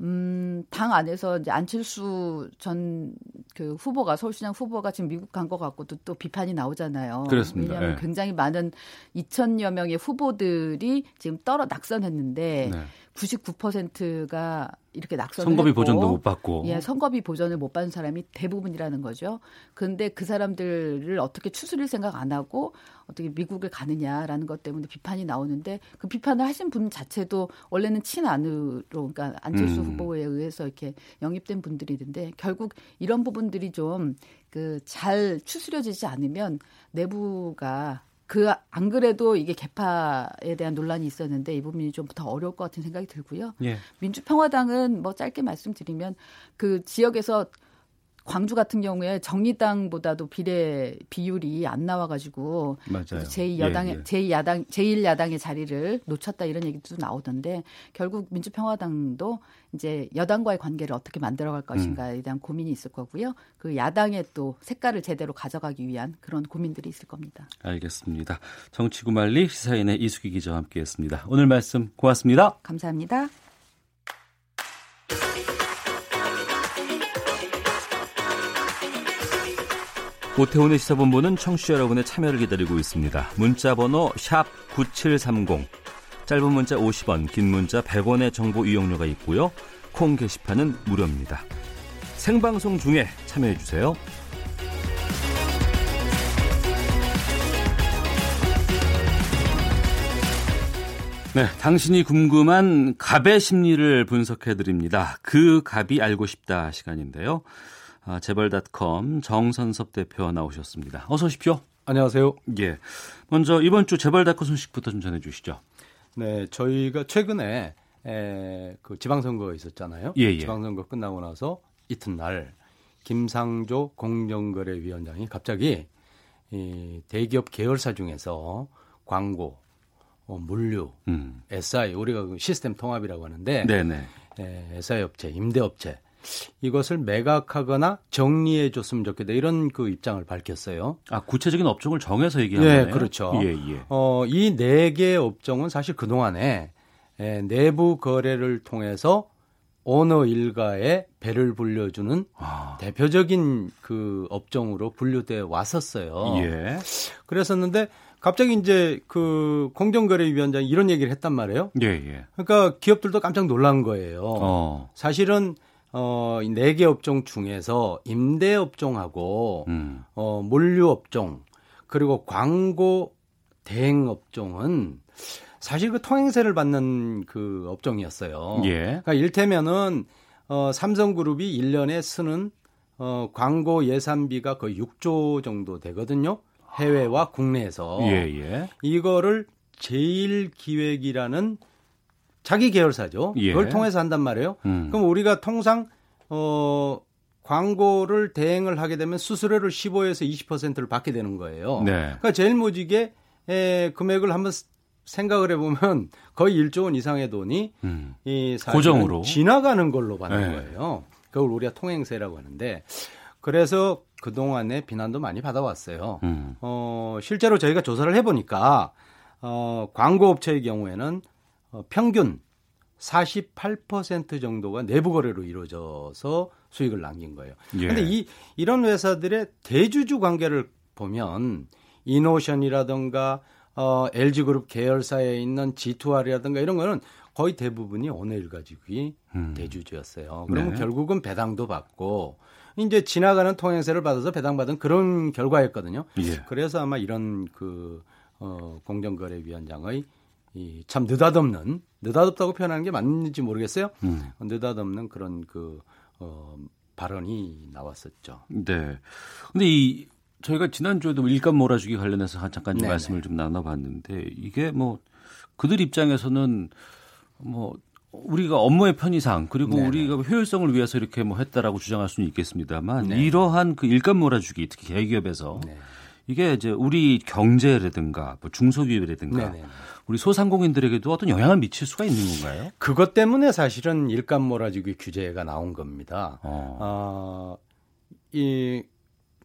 음, 당 안에서 이제 안철수 전 그 후보가 서울시장 후보가 지금 미국 간 것 같고도 또 비판이 나오잖아요.
그렇습니다.
왜냐하면
네.
굉장히 많은 2천여 명의 후보들이 지금 떨어 낙선했는데
네.
99%가 이렇게 낙선을
선거비
했고,
보전도 못 받고.
예, 선거비 보전을 못 받은 사람이 대부분이라는 거죠. 근데 그 사람들을 어떻게 추스릴 생각 안 하고 어떻게 미국을 가느냐라는 것 때문에 비판이 나오는데 그 비판을 하신 분 자체도 원래는 친안으로 그러니까 안철수
음.
후보에 의해서 이렇게 영입된 분들이는데 결국 이런 부분들이 좀 그 잘 추스려지지 않으면 내부가 그 안 그래도 이게 개파에 대한 논란이 있었는데 이 부분이 좀 더 어려울 것 같은 생각이 들고요.
예.
민주평화당은 뭐 짧게 말씀드리면 그 지역에서 광주 같은 경우에 정의당보다도 비례 비율이 안 나와가지고
맞아요.
제2 여당의
예, 예.
제2야당 제1 야당의 자리를 놓쳤다 이런 얘기도 나오던데 결국 민주평화당도 이제 여당과의 관계를 어떻게 만들어갈 것인가에 대한 고민이 있을 거고요. 그 야당의 또 색깔을 제대로 가져가기 위한 그런 고민들이 있을 겁니다.
알겠습니다. 정치구말리 시사인의 이수기 기자와 함께했습니다. 오늘 말씀 고맙습니다.
감사합니다.
오태훈의 시사본부는 청취자 여러분의 참여를 기다리고 있습니다. 문자 번호 9730. 짧은 문자 50원, 긴 문자 100원의 정보 이용료가 있고요. 콩 게시판은 무료입니다. 생방송 중에 참여해 주세요. 네, 당신이 궁금한 갑의 심리를 분석해 드립니다. 그 갑이 알고 싶다 시간인데요. 아, 재벌닷컴 정선섭 대표 나오셨습니다. 어서 오십시오.
안녕하세요.
예. 먼저 이번 주 재벌닷컴 소식부터 좀 전해 주시죠.
네, 저희가 최근에 에, 그 지방선거가 있었잖아요.
예, 예.
지방선거 끝나고 나서 이튿날 김상조 공정거래위원장이 갑자기 이 대기업 계열사 중에서 광고, 어, 물류,
음.
SI 우리가 그 시스템 통합이라고 하는데
네네.
에, SI 업체, 임대업체 이것을 매각하거나 정리해 줬으면 좋겠다 이런 그 입장을 밝혔어요.
아, 구체적인 업종을 정해서 얘기하는
네,
거네요.
그렇죠.
예, 예.
어, 이 네 개 업종은 사실 그 동안에 에, 내부 거래를 통해서 어느 일가에 배를 불려주는
아.
대표적인 그 업종으로 분류돼 왔었어요.
예.
그랬었는데 갑자기 이제 그 공정거래위원장이 이런 얘기를 했단 말이에요.
예, 예.
그러니까 기업들도 깜짝 놀란 거예요.
어.
사실은 어, 이네개 업종 중에서 임대 업종하고
음.
어, 물류 업종 그리고 광고 대행 업종은 사실 그 통행세를 받는 그 업종이었어요.
예.
그러니까 일테면은 어, 삼성그룹이 1년에 쓰는 어, 광고 예산비가 거의 6조 정도 되거든요. 해외와 국내에서.
예, 예.
이거를 제일 기획이라는 자기 계열사죠.
예.
그걸 통해서 한단 말이에요.
음.
그럼 우리가 통상 어 광고를 대행을 하게 되면 수수료를 15에서 20%를 받게 되는 거예요.
네.
그러니까 제일 무지개 에, 금액을 한번 생각을 해보면 거의 1조 원 이상의 돈이
음.
이
고정으로.
지나가는 걸로 받는
네.
거예요. 그걸 우리가 통행세라고 하는데 그래서 그 동안에 비난도 많이 받아왔어요.
음.
어, 실제로 저희가 조사를 해보니까 어, 광고 업체의 경우에는 어, 평균 48% 정도가 내부 거래로 이루어져서 수익을 남긴 거예요.
예.
근데 이 이런 회사들의 대주주 관계를 보면 이노션이라든가 어, LG그룹 계열사에 있는 G2R이라든가 이런 거는 거의 대부분이 어느 일가지기
음.
대주주였어요. 그러면
네.
결국은 배당도 받고 이제 지나가는 통행세를 받아서 배당받은 그런 결과였거든요.
예.
그래서 아마 이런 그 어, 공정거래위원장의 이 참 느닷없는 느닷없다고 표현하는 게 맞는지 모르겠어요.
음.
느닷없는 그런 그 어, 발언이 나왔었죠.
네. 근데 이 저희가 지난주에도 일감 몰아주기 관련해서 잠깐 좀
네네.
말씀을 좀 나눠봤는데 이게 뭐 그들 입장에서는 뭐 우리가 업무의 편의상 그리고
네네.
우리가 효율성을 위해서 이렇게 뭐 했다라고 주장할 수는 있겠습니다만
네.
이러한 그 일감 몰아주기 특히 대기업에서
네.
이게 이제 우리 경제라든가 뭐 중소기업이라든가
네네.
우리 소상공인들에게도 어떤 영향을 미칠 수가 있는 건가요?
그것 때문에 사실은 일감 몰아주기 규제가 나온 겁니다.
어.
어, 이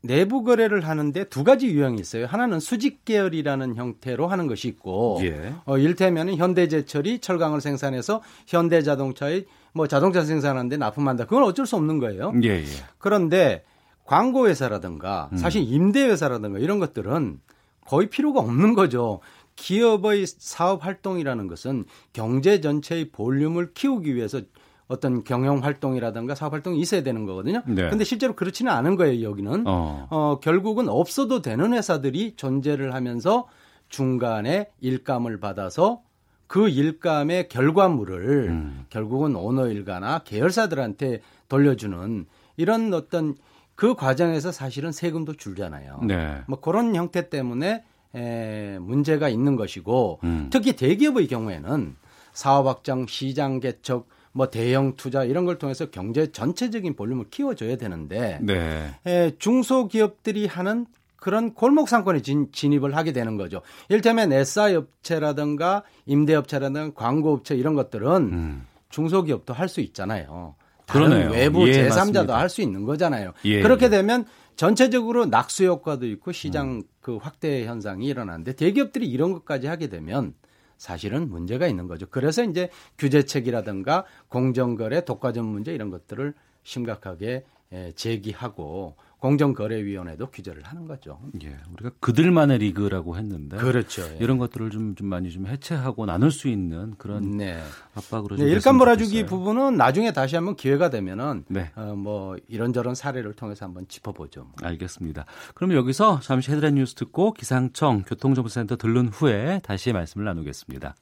내부 거래를 하는데 두 가지 유형이 있어요. 하나는 수직 계열이라는 형태로 하는 것이 있고,
예.
어, 일테면은 현대제철이 철강을 생산해서 현대자동차의 뭐 자동차 생산하는데 납품한다. 그건 어쩔 수 없는 거예요.
예, 예.
그런데 광고 회사라든가
음.
사실 임대 회사라든가 이런 것들은 거의 필요가 없는 거죠. 기업의 사업 활동이라는 것은 경제 전체의 볼륨을 키우기 위해서 어떤 경영 활동이라든가 사업 활동이 있어야 되는 거거든요.
네.
근데 실제로 그렇지는 않은 거예요, 여기는.
어.
어, 결국은 없어도 되는 회사들이 존재를 하면서 중간에 일감을 받아서 그 일감의 결과물을
음.
결국은 오너 일가나 계열사들한테 돌려주는 이런 어떤 그 과정에서 사실은 세금도 줄잖아요.
네.
뭐 그런 형태 때문에 에, 문제가 있는 것이고
음.
특히 대기업의 경우에는 사업 확장, 시장 개척, 뭐 대형 투자 이런 걸 통해서 경제 전체적인 볼륨을 키워줘야 되는데
네.
에, 중소기업들이 하는 그런 골목 상권에 진, 진입을 하게 되는 거죠. 일테면 SI 업체라든가 임대 업체라든가 광고 업체 이런 것들은 중소기업도 할 수 있잖아요. 다른
음. 그러네요.
외부
예,
제3자도
맞습니다.
할수 있는 거잖아요.
예,
그렇게
예.
되면 전체적으로 낙수 효과도 있고 시장
음.
그 확대 현상이 일어나는데 대기업들이 이런 것까지 하게 되면 사실은 문제가 있는 거죠. 그래서 이제 규제책이라든가 공정거래, 독과점 문제 이런 것들을 심각하게 에, 제기하고 공정거래위원회도 규제를 하는 거죠.
예, 우리가 그들만의 리그라고 했는데
그렇죠. 예.
이런 것들을 좀, 좀 많이 좀 해체하고 나눌 수 있는 그런
네.
압박으로
네,
좀
일감 몰아주기. 부분은 나중에 다시 한번 기회가 되면은
네.
어, 뭐 이런저런 사례를 통해서 한번 짚어보죠.
알겠습니다. 그럼 여기서 잠시 헤드라인 뉴스 듣고 기상청 교통정보센터 들른 후에 다시 말씀을 나누겠습니다.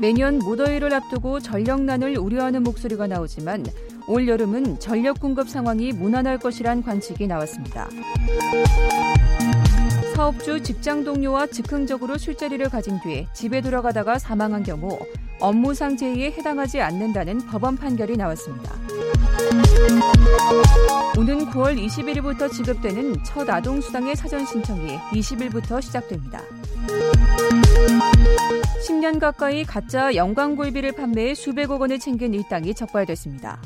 매년 무더위를 앞두고 전력난을 우려하는 목소리가 나오지만 올 여름은 전력 공급 상황이 무난할 것이란 관측이 나왔습니다. 사업주 직장 동료와 즉흥적으로 술자리를 가진 뒤 집에 돌아가다가 사망한 경우 업무상 제의에 해당하지 않는다는 법원 판결이 나왔습니다. 오는 9월 21일부터 지급되는 첫 아동수당의 사전 신청이 20일부터 시작됩니다. 10년 가까이 가짜 영광굴비를 판매해 수백억 원을 챙긴 일당이 적발됐습니다.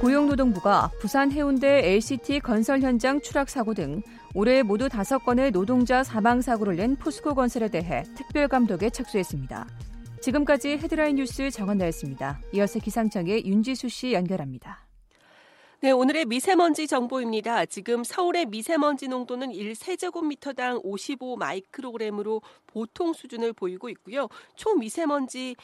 고용노동부가 부산 해운대 LCT 건설 현장 추락 사고 등 올해 모두 5건의 노동자 사망 사고를 낸 포스코 건설에 대해 특별 감독에 착수했습니다. 지금까지 헤드라인 뉴스 정원나였습니다. 이어서 기상청의 윤지수 씨 연결합니다.
네, 오늘의 미세먼지 정보입니다. 지금 서울의 미세먼지 농도는 1세제곱미터당 55 마이크로그램으로 보통 수준을 보이고 있고요. 초미세먼지는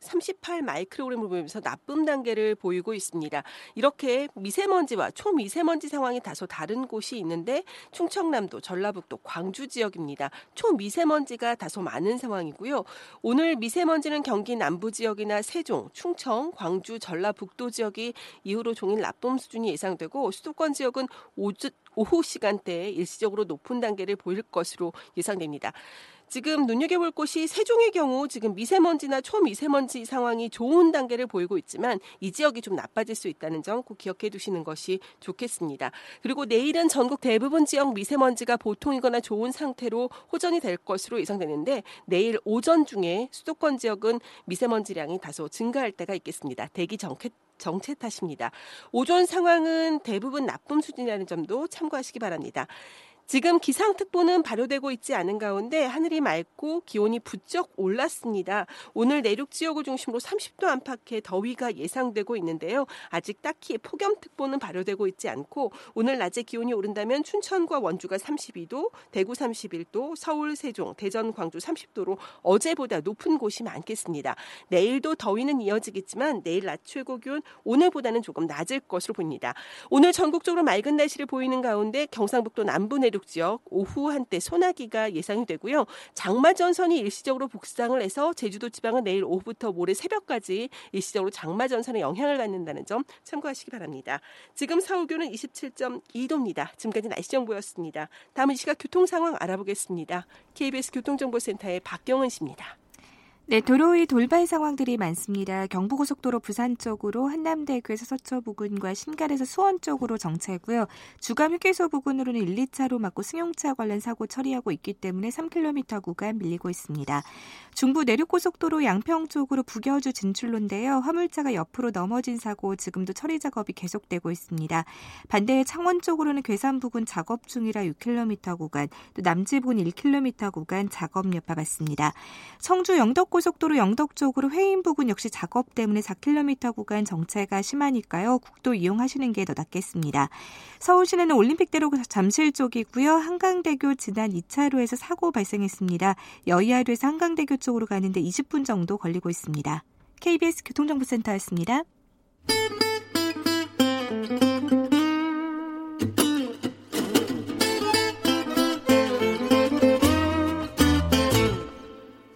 38 마이크로그램을 보이면서 나쁨 단계를 보이고 있습니다. 이렇게 미세먼지와 초미세먼지 상황이 다소 다른 곳이 있는데 충청남도, 전라북도, 광주 지역입니다. 초미세먼지가 다소 많은 상황이고요. 오늘 미세먼지는 경기 남부 지역이나 세종, 충청, 광주, 전라북도 지역이 이후로 종일 나쁨 수준이 예상되고 수도권 지역은 오후 시간대에 일시적으로 높은 단계를 보일 것으로 예상됩니다. 지금 눈여겨볼 곳이 세종의 경우 지금 미세먼지나 초미세먼지 상황이 좋은 단계를 보이고 있지만 이 지역이 좀 나빠질 수 있다는 점 꼭 기억해 두시는 것이 좋겠습니다. 그리고 내일은 전국 대부분 지역 미세먼지가 보통이거나 좋은 상태로 호전이 될 것으로 예상되는데 내일 오전 중에 수도권 지역은 미세먼지량이 다소 증가할 때가 있겠습니다. 대기 정체 정체 탓입니다. 오전 상황은 대부분 나쁨 수준이라는 점도 참고하시기 바랍니다. 지금 기상특보는 발효되고 있지 않은 가운데 하늘이 맑고 기온이 부쩍 올랐습니다. 오늘 내륙 지역을 중심으로 30도 안팎의 더위가 예상되고 있는데요. 아직 딱히 폭염특보는 발효되고 있지 않고 오늘 낮에 기온이 오른다면 춘천과 원주가 32도, 대구 31도, 서울, 세종, 대전, 광주 30도로 어제보다 높은 곳이 많겠습니다. 내일도 더위는 이어지겠지만 내일 낮 최고 기온 오늘보다는 조금 낮을 것으로 보입니다. 오늘 전국적으로 맑은 날씨를 보이는 가운데 경상북도 남부 내륙 지역 오후 한때 소나기가 예상이 되고요. 장마 전선이 일시적으로 북상을 해서 제주도 지방은 내일 오후부터 모레 새벽까지 일시적으로 장마 전선에 영향을 받는다는 점 참고하시기 바랍니다. 지금 서울 기온은 27.2도입니다. 지금까지 날씨 정보였습니다. 다음은 이 시각 교통 상황 알아보겠습니다. KBS 교통정보센터의 박경은 씨입니다.
네, 도로 위 돌발 상황들이 많습니다. 경부고속도로 부산 쪽으로 한남대교에서 서초 부근과 신갈에서 수원 쪽으로 정체고요. 주감 휴게소 부근으로는 1, 2차로 막고 승용차 관련 사고 처리하고 있기 때문에 3km 구간 밀리고 있습니다. 중부 내륙고속도로 양평 쪽으로 북여주 진출로인데요. 화물차가 옆으로 넘어진 사고 지금도 처리 작업이 계속되고 있습니다. 반대 창원 쪽으로는 괴산 부근 작업 중이라 6km 구간, 또 남지 부근 1km 구간 작업 여파 받습니다. 청주 영덕 고 속도로 영덕 쪽으로 회인 부근 역시 작업 때문에 4km 구간 정체가 심하니까요. 국도 이용하시는 게 더 낫겠습니다. 서울 시내는 올림픽대로 잠실 쪽이고요. 한강대교 지난 2차로에서 사고 발생했습니다. 여의하로에서 한강대교 쪽으로 가는데 20분 정도 걸리고 있습니다. KBS 교통정보센터였습니다.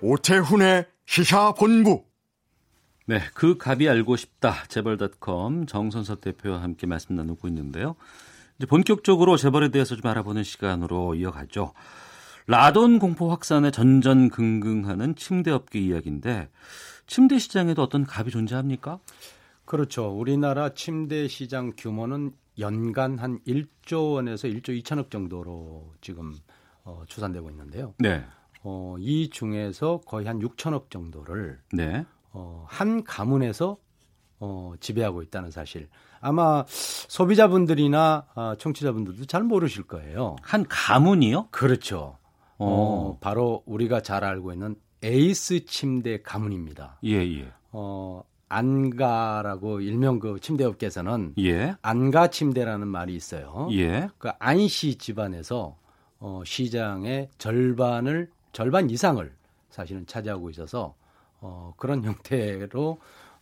오태훈의 시사본부.
네, 그 갑이 알고 싶다. 재벌닷컴 정선섭 대표와 함께 말씀 나누고 있는데요. 이제 본격적으로 재벌에 대해서 좀 알아보는 시간으로 이어가죠. 라돈 공포 확산에 전전긍긍하는 침대업계 이야기인데 침대 시장에도 어떤 갑이 존재합니까?
그렇죠. 우리나라 침대 시장 규모는 연간 한 1조 원에서 1조 2천억 정도로 지금 어, 추산되고 있는데요.
네.
어, 이 중에서 거의 한 6천억 정도를
네.
어, 한 가문에서 어, 지배하고 있다는 사실. 아마 소비자분들이나 아, 청취자분들도 잘 모르실 거예요.
한 가문이요?
그렇죠. 어,
어.
바로 우리가 잘 알고 있는 에이스 침대 가문입니다.
예, 예.
어, 안가라고 일명 그 침대업계에서는
예.
안가 침대라는 말이 있어요.
예.
그 안씨 집안에서 어, 시장의 절반을 절반 이상을 사실은 차지하고 있어서 어, 그런 형태로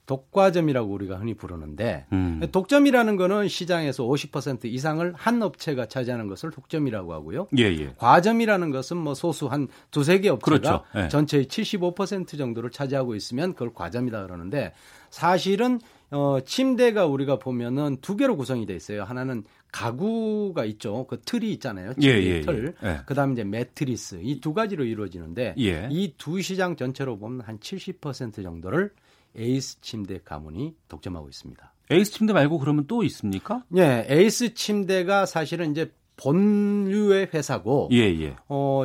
독과점이라고 우리가 흔히 부르는데
음.
독점이라는 거는 시장에서 50% 이상을 한 업체가 차지하는 것을 독점이라고 하고요.
예, 예.
과점이라는 것은 뭐 소수 한 두세 개 업체가
그렇죠. 예.
전체의 75% 정도를 차지하고 있으면 그걸 과점이다 그러는데 사실은 어 침대가 우리가 보면은 두 개로 구성이 돼 있어요. 하나는 가구가 있죠. 그 틀이 있잖아요. 침대
예, 예,
틀.
예. 예.
그다음에 이제 매트리스. 이 두 가지로 이루어지는데
예.
이두 시장 전체로 보면 한 70% 정도를 에이스 침대 가문이 독점하고 있습니다.
에이스 침대 말고 그러면 또 있습니까?
예, 에이스 침대가 사실은 이제 본류의 회사고
예, 예.
어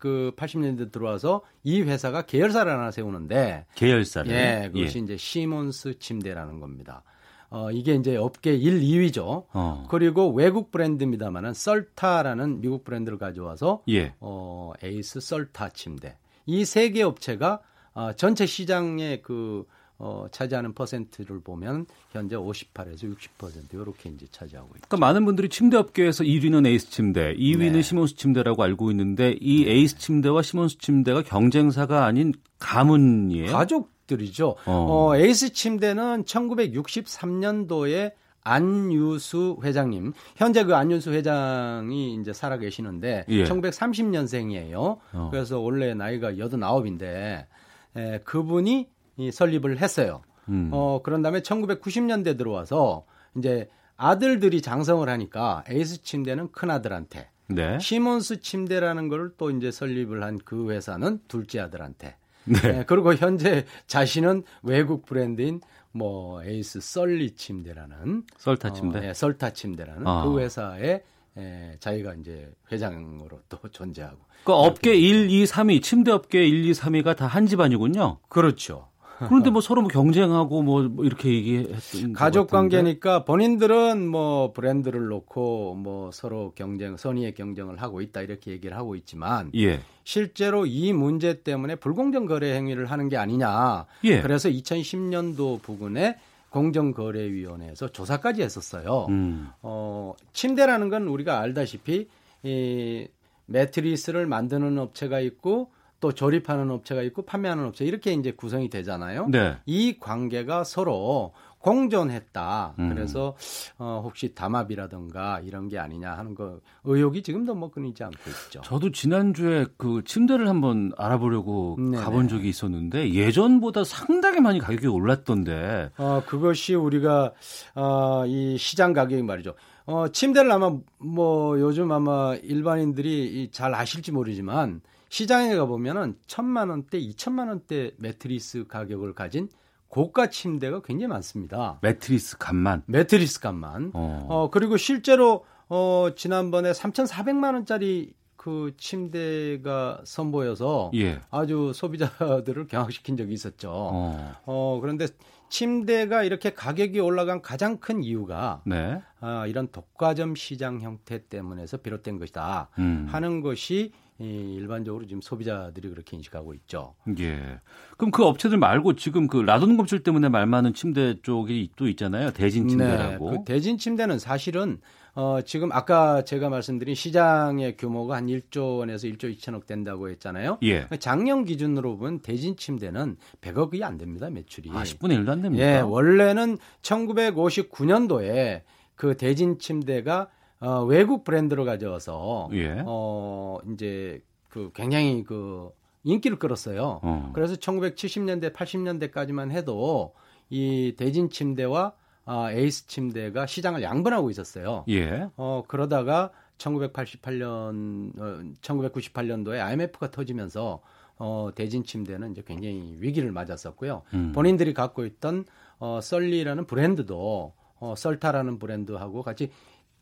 1980년대 들어와서 이 회사가 계열사를 하나 세우는데
계열사를.
예, 그것이 이제 시몬스 침대라는 겁니다. 어 이게 이제 업계 1, 2위죠.
어.
그리고 외국 브랜드입니다만은 썰타라는 미국 브랜드를 가져와서
예.
어 에이스 썰타 침대. 이 세 개 업체가 어, 전체 시장의 그 어, 차지하는 퍼센트를 보면 현재 58에서 60% 이렇게 이제 차지하고 있죠.
그러니까 많은 분들이 침대 업계에서 1위는 에이스 침대, 2위는
네.
시몬스 침대라고 알고 있는데 이 에이스 침대와 시몬스 침대가 경쟁사가 아닌 가문이에요.
가족들이죠.
어.
어, 에이스 침대는 1963년도에 안유수 회장님, 현재 그 안유수 회장이 이제 살아 계시는데
예.
1930년생이에요.
어.
그래서 원래 나이가 89인데 에, 그분이 이 설립을 했어요.
음.
어, 그런 다음에 1990년대 들어와서 이제 아들들이 장성을 하니까 에이스 침대는 큰 아들한테,
네.
시몬스 침대라는 걸 또 이제 설립을 한 그 회사는 둘째 아들한테.
네.
네, 그리고 현재 자신은 외국 브랜드인 뭐 에이스 썰리 침대라는
썰타 침대.
어, 예, 썰타 침대라는
아.
그 회사에 에, 자기가 이제 회장으로 또 존재하고.
그 업계 1, 2, 3위, 침대 업계 1, 2, 3위가 다 한 집안이군요.
그렇죠.
그런데 뭐 서로 뭐 경쟁하고 뭐 이렇게 얘기했던
가족. 관계니까 본인들은 뭐 브랜드를 놓고 뭐 서로 경쟁, 선의의 경쟁을 하고 있다 이렇게 얘기를 하고 있지만
예.
실제로 이 문제 때문에 불공정 거래 행위를 하는 게 아니냐.
예.
그래서 2010년도 부근에 공정거래위원회에서 조사까지 했었어요.
음.
어, 침대라는 건 우리가 알다시피 이 매트리스를 만드는 업체가 있고 또 조립하는 업체가 있고 판매하는 업체 이렇게 이제 구성이 되잖아요.
네.
이 관계가 서로 공존했다.
음.
그래서 어, 혹시 담합이라든가 이런 게 아니냐 하는 거 의혹이 지금도 뭐 끊이지 않고 있죠.
저도 지난주에 그 침대를 한번 알아보려고
네네.
가본 적이 있었는데 예전보다 상당히 많이 가격이 올랐던데.
어, 그것이 우리가 어, 이 시장 가격이 말이죠. 어, 침대를 아마 뭐 요즘 아마 일반인들이 잘 아실지 모르지만 시장에 가보면은 천만 원대, 이천만 원대 매트리스 가격을 가진 고가 침대가 굉장히 많습니다.
매트리스 값만.
매트리스 값만.
어.
어, 그리고 실제로 어, 지난번에 3,400만 원짜리 그 침대가 선보여서
예.
아주 소비자들을 경악시킨 적이 있었죠.
어.
어, 그런데 침대가 이렇게 가격이 올라간 가장 큰 이유가
네.
아, 이런 독과점 시장 형태 때문에서 비롯된 것이다
음.
하는 것이 이 일반적으로 지금 소비자들이 그렇게 인식하고 있죠.
예. 그럼 그 업체들 말고 지금 그 라돈 검출 때문에 말 많은 침대 쪽이 또 있잖아요. 대진 침대라고.
네, 그 대진 침대는 사실은 어, 지금 아까 제가 말씀드린 시장의 규모가 한 1조 원에서 1조 2천억 된다고 했잖아요.
예.
작년 기준으로 보면 대진 침대는 100억이 안 됩니다, 매출이.
아, 10분의 1도 안 됩니까?
예, 원래는 1959년도에 그 대진 침대가 어, 외국 브랜드로 가져와서
예.
어, 이제 그 굉장히 그 인기를 끌었어요.
어.
그래서 1970년대, 80년대까지만 해도 이 대진 침대와 아, 에이스 침대가 시장을 양분하고 있었어요.
예.
어, 그러다가 1988년, 어, 1998년도에 IMF가 터지면서 어, 대진 침대는 이제 굉장히 위기를 맞았었고요.
음.
본인들이 갖고 있던 어, 썰리라는 브랜드도 어, 썰타라는 브랜드하고 같이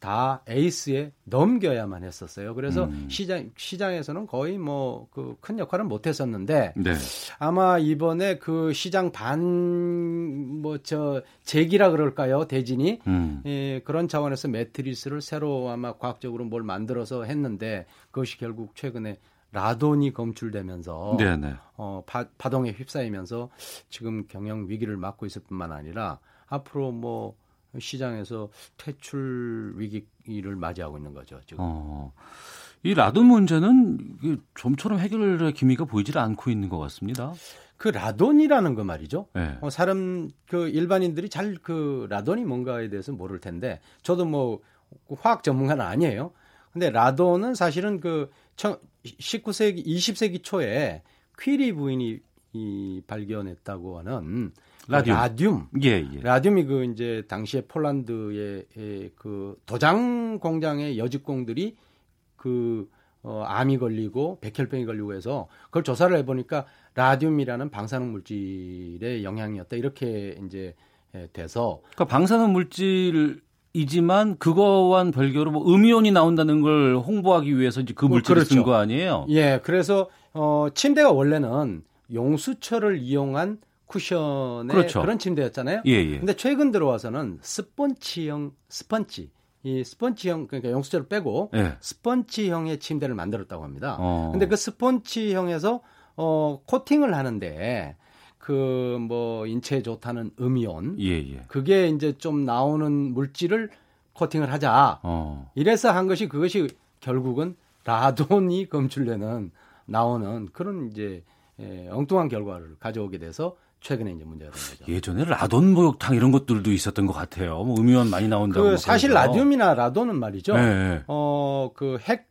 다 에이스에 넘겨야만 했었어요. 그래서
음.
시장 시장에서는 거의 뭐 그 큰 역할은 못 했었는데
네.
아마 이번에 그 시장 반 뭐 저 재기라 그럴까요? 대진이
음.
예, 그런 차원에서 매트리스를 새로 아마 과학적으로 뭘 만들어서 했는데 그것이 결국 최근에 라돈이 검출되면서
네네.
어, 파, 파동에 휩싸이면서 지금 경영 위기를 맞고 있을 뿐만 아니라 앞으로 뭐 시장에서 퇴출 위기를 맞이하고 있는 거죠. 지금.
어. 이 라돈 문제는 좀처럼 해결의 기미가 보이질 않고 있는 것 같습니다.
그 라돈이라는 거 말이죠.
네.
어, 사람 그 일반인들이 잘 그 라돈이 뭔가에 대해서 모를 텐데 저도 뭐 화학 전문가는 아니에요. 근데 라돈은 사실은 그 19세기 20세기 초에 퀴리 부인이 이 발견했다고 하는
라듐.
라듐.
예, 예.
라듐이 그 이제 당시에 폴란드의 에, 그 도장 공장의 여직공들이 그 어, 암이 걸리고 백혈병이 걸리고 해서 그걸 조사를 해보니까 라듐이라는 방사능 물질의 영향이었다 이렇게 이제 에, 돼서
그러니까 방사능 물질 이지만 그거와는 별개로 뭐 음이온이 나온다는 걸 홍보하기 위해서 이제 그
뭐,
물질을 쓴
그렇죠.
거 아니에요?
예, 그래서 어, 침대가 원래는 용수철을 이용한 쿠션의
그렇죠.
그런 침대였잖아요.
예, 예.
근데 최근 들어와서는 스펀지형 스펀지 이 스펀지형 그러니까 용수철을 빼고
예.
스펀지형의 침대를 만들었다고 합니다.
어.
근데 그 스펀지형에서 어 코팅을 하는데 그 뭐 인체에 좋다는 음이온
예, 예.
그게 이제 좀 나오는 물질을 코팅을 하자.
어.
이래서 한 것이 그것이 결국은 라돈이 검출되는 나오는 그런 이제 예, 엉뚱한 결과를 가져오게 돼서 최근에 이제 문제가 된 거죠.
예전에 라돈 목욕탕 이런 것들도 있었던 것 같아요. 뭐 음이온 많이 나온다고. 그뭐
사실
그래서.
라듐이나 라돈은 말이죠.
네, 네.
어, 그 핵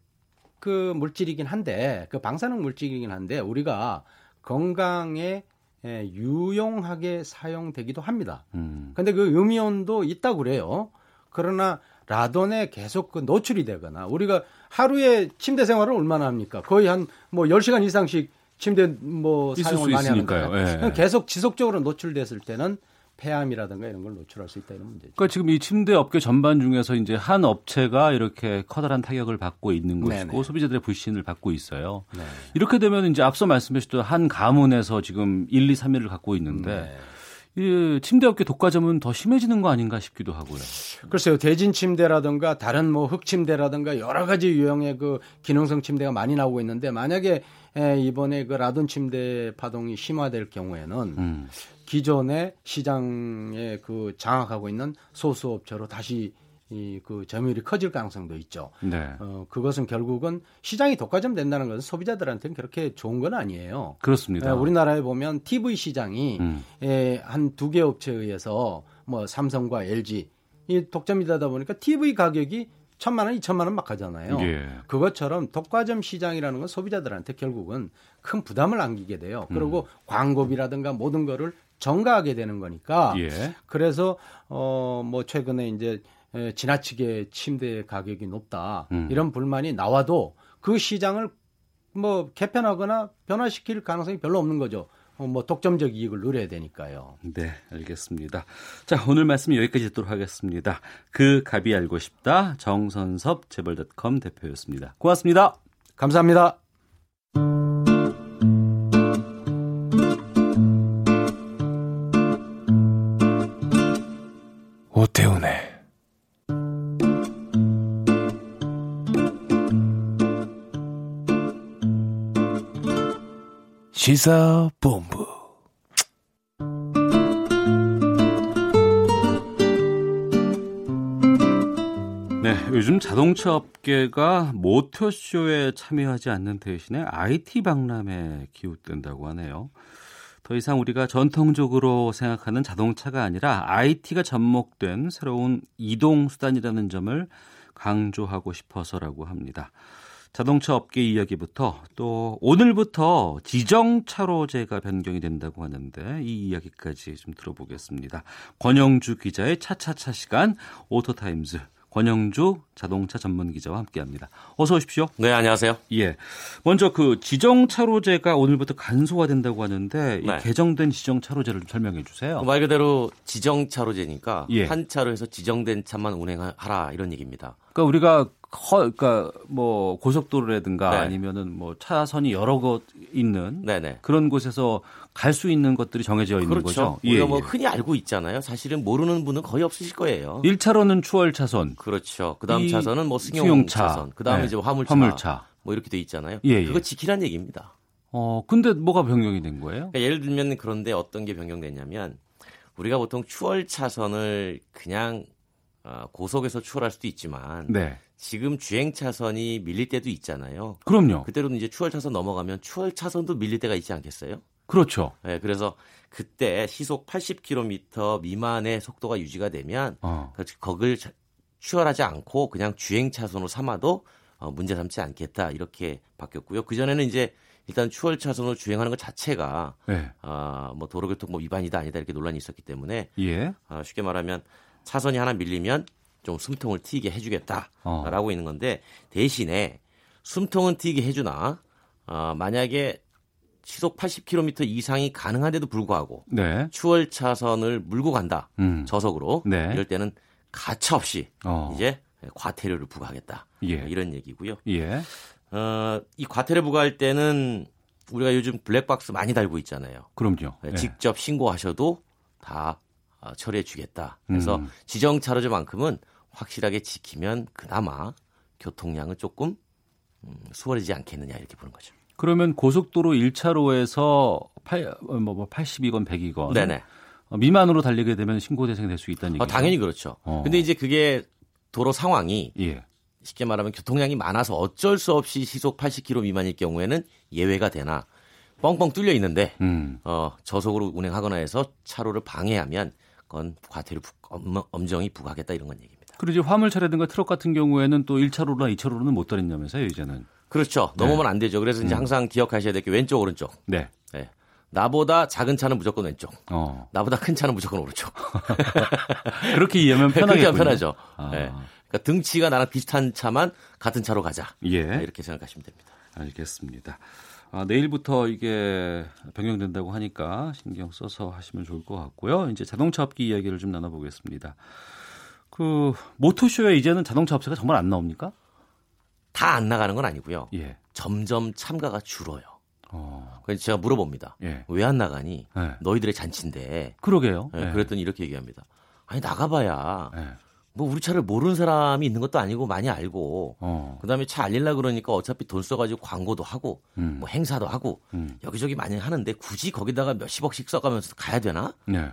그 물질이긴 한데 그 방사능 물질이긴 한데 우리가 건강에 예, 유용하게 사용되기도 합니다.
음.
근데 그 음이온도 있다고 그래요. 그러나 라돈에 계속 그 노출이 되거나 우리가 하루에 침대 생활을 얼마나 합니까? 거의 한 뭐 10시간 이상씩 침대 뭐 사용을
수
많이
있으니까요.
하는데
예.
계속 지속적으로 노출됐을 때는 폐암이라든가 이런 걸 노출할 수 있다 이런 문제죠.
그러니까 지금 이 침대 업계 전반 중에서 이제 한 업체가 이렇게 커다란 타격을 받고 있는 것이고
네네.
소비자들의 불신을 받고 있어요.
네.
이렇게 되면 이제 앞서 말씀하셨던 한 가문에서 지금 1, 2, 3위를 갖고 있는데
네.
이 침대 업계 독과점은 더 심해지는 거 아닌가 싶기도 하고요.
글쎄요, 대진 침대라든가 다른 뭐흙 침대라든가 여러 가지 유형의 그 기능성 침대가 많이 나오고 있는데 만약에 에, 이번에 그 라돈 침대 파동이 심화될 경우에는
음.
기존의 시장에 그 장악하고 있는 소수업체로 다시 이그 점유율이 커질 가능성도 있죠.
네.
어, 그것은 결국은 시장이 독과점 된다는 것은 소비자들한테는 그렇게 좋은 건 아니에요.
그렇습니다.
에, 우리나라에 보면 TV 시장이
음.
한두 개 업체에 의해서 뭐 삼성과 LG 이 독점이 되다 보니까 TV 가격이 천만 원, 이천만 원 막 하잖아요.
예.
그것처럼 독과점 시장이라는 건 소비자들한테 결국은 큰 부담을 안기게 돼요.
음.
그리고 광고비라든가 모든 거를 정가하게 되는 거니까.
예.
그래서 어뭐 최근에 이제 에, 지나치게 침대 가격이 높다
음.
이런 불만이 나와도 그 시장을 뭐 개편하거나 변화시킬 가능성이 별로 없는 거죠. 어, 뭐 독점적 이익을 누려야 되니까요.
네, 알겠습니다. 자, 오늘 말씀 여기까지 듣도록 하겠습니다. 그 갑이 알고 싶다 정선섭 재벌닷컴 대표였습니다. 고맙습니다.
감사합니다.
오태훈의 시사본부
네, 요즘 자동차 업계가 모터쇼에 참여하지 않는 대신에 IT 박람회에 기웃된다고 하네요. 더 이상 우리가 전통적으로 생각하는 자동차가 아니라 IT가 접목된 새로운 이동 수단이라는 점을 강조하고 싶어서라고 합니다. 자동차 업계 이야기부터 또 오늘부터 지정차로제가 변경이 된다고 하는데 이 이야기까지 좀 들어보겠습니다. 권용주 기자의 차차차 시간 오토타임즈 권용주 자동차 전문 기자와 함께합니다. 어서 오십시오.
네, 안녕하세요.
예. 먼저 그 지정차로제가 오늘부터 간소화된다고 하는데 이
네.
개정된 지정차로제를 좀 설명해 주세요.
말 그대로 지정차로제니까
예.
한 차로에서 지정된 차만 운행하라 이런 얘기입니다.
그러니까 우리가 허, 그러니까 뭐 고속도로라든가
네.
아니면은 뭐 차선이 여러 곳 있는
네네.
그런 곳에서 갈 수 있는 것들이 정해져 있는
그렇죠.
거죠.
우리가 뭐 흔히 알고 있잖아요. 사실은 모르는 분은 거의 없으실 거예요.
1차로는 추월 차선.
그렇죠. 그다음
이
차선은 뭐 승용
승용차.
차선. 그다음에
네.
이제 화물차.
화물차.
뭐 이렇게 돼 있잖아요.
예, 예.
그거 지키란 얘기입니다.
어, 근데 뭐가 변경이 된 거예요?
그러니까 예를 들면 그런데 어떤 게 변경됐냐면 우리가 보통 추월 차선을 그냥 어, 고속에서 추월할 수도 있지만
네.
지금 주행 차선이 밀릴 때도 있잖아요.
그럼요.
그때로는 이제 추월 차선 넘어가면 추월 차선도 밀릴 때가 있지 않겠어요?
그렇죠.
네, 그래서 그때 시속 80km 미만의 속도가 유지가 되면
어.
자- 추월하지 않고 그냥 주행 차선으로 삼아도 어, 문제 삼지 않겠다 이렇게 바뀌었고요. 그 전에는 이제 일단 추월 차선으로 주행하는 것 자체가
네.
아, 뭐 도로교통법 위반이다 아니다 이렇게 논란이 있었기 때문에
예.
아, 쉽게 말하면 차선이 하나 밀리면 좀 숨통을 트이게 해주겠다라고
어.
있는 건데 대신에 숨통은 트이게 해주나 어, 만약에 시속 80km 이상이 가능한데도 불구하고
네.
추월 차선을 물고 간다
음.
저속으로
네.
이럴 때는 가차 없이
어.
이제 과태료를 부과하겠다
예.
이런 얘기고요.
예.
어, 이 과태료 부과할 때는 우리가 요즘 블랙박스 많이 달고 있잖아요.
그럼요.
네,
예.
직접 신고하셔도 다 어, 처리해 주겠다. 그래서
음.
지정 차로제만큼은 확실하게 지키면 그나마 교통량은 조금 음, 수월하지 않겠느냐 이렇게 보는 거죠.
그러면 고속도로 1차로에서 8, 뭐, 뭐 80이건 100이건
네네.
어, 미만으로 달리게 되면 신고 대상이 될 수 있다는 얘기죠.
어, 당연히 그렇죠.
어.
근데 이제 그게 도로 상황이
예.
쉽게 말하면 교통량이 많아서 어쩔 수 없이 시속 80km 미만일 경우에는 예외가 되나 뻥뻥 뚫려 있는데
음.
어, 저속으로 운행하거나 해서 차로를 방해하면 그건 과태료 엄, 엄정히 부과하겠다 이런 건 얘기입니다.
그리고 이제 화물차라든가 트럭 같은 경우에는 또 1차로나 2차로는 못 다닌다면서요, 이제는.
그렇죠.
네.
넘으면 안 되죠. 그래서 이제
음.
항상 기억하셔야 될 게 왼쪽 오른쪽.
네.
네. 나보다 작은 차는 무조건 왼쪽.
어.
나보다 큰 차는 무조건 오른쪽.
그렇게 이해하면.
하면 편하죠.
아.
네. 그러니까 등치가 나랑 비슷한 차만 같은 차로 가자.
예.
네, 이렇게 생각하시면 됩니다.
알겠습니다. 아, 내일부터 이게 변경된다고 하니까 신경 써서 하시면 좋을 것 같고요. 이제 자동차 업계 이야기를 좀 나눠보겠습니다. 그 모토쇼에 이제는 자동차 업체가 정말 안 나옵니까?
다 안 나가는 건 아니고요.
예.
점점 참가가 줄어요.
어.
그래서 제가 물어봅니다.
예.
왜안 나가니?
네.
너희들의 잔치인데.
그러게요.
네,
예.
그랬더니 이렇게 얘기합니다. 아니 나가봐야
예.
뭐 우리 차를 모르는 사람이 있는 것도 아니고 많이 알고
어.
그다음에 차 알리려 그러니까 어차피 돈 써가지고 광고도 하고
음.
뭐 행사도 하고
음.
여기저기 많이 하는데 굳이 거기다가 몇십억씩 써가면서 가야 되나?
네.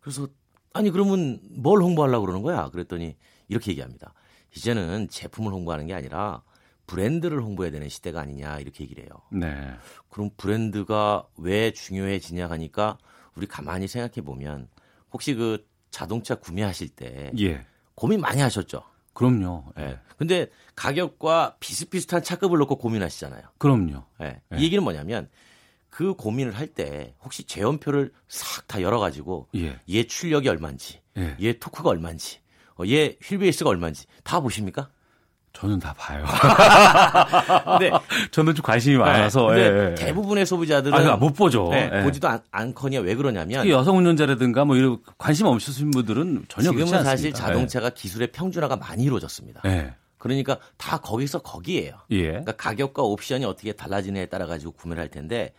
그래서 아니 그러면 뭘 홍보하려고 그러는 거야? 그랬더니 이렇게 얘기합니다. 이제는 제품을 홍보하는 게 아니라 브랜드를 홍보해야 되는 시대가 아니냐 이렇게 얘기를 해요.
네.
그럼 브랜드가 왜 중요해지냐 하니까 우리 가만히 생각해 보면 혹시 그 자동차 구매하실 때
예.
고민 많이 하셨죠?
그럼요.
예. 근데 가격과 비슷비슷한 차급을 놓고 고민하시잖아요.
그럼요.
예.
예.
이 얘기는 뭐냐면 그 고민을 할 때 혹시 재원표를 싹 다 열어 가지고
예.
얘 출력이 얼마인지,
예.
얘 토크가 얼마인지, 어, 얘 휠베이스가 얼마인지 다 보십니까?
저는 다 봐요.
근데
저는 좀 관심이 많아서.
네, 근데
예, 예.
대부분의 소비자들은
아니, 못 보죠.
네,
예.
보지도 않, 않거니와 왜 그러냐면
특히 여성 운전자라든가 뭐 이런 관심 없으신 분들은 전혀
지금은. 사실 자동차가 기술의 평준화가 많이 이루어졌습니다.
예.
그러니까 다 거기서 거기에요.
예.
그러니까 가격과 옵션이 어떻게 달라지느냐에 따라 가지고 구매를 할 텐데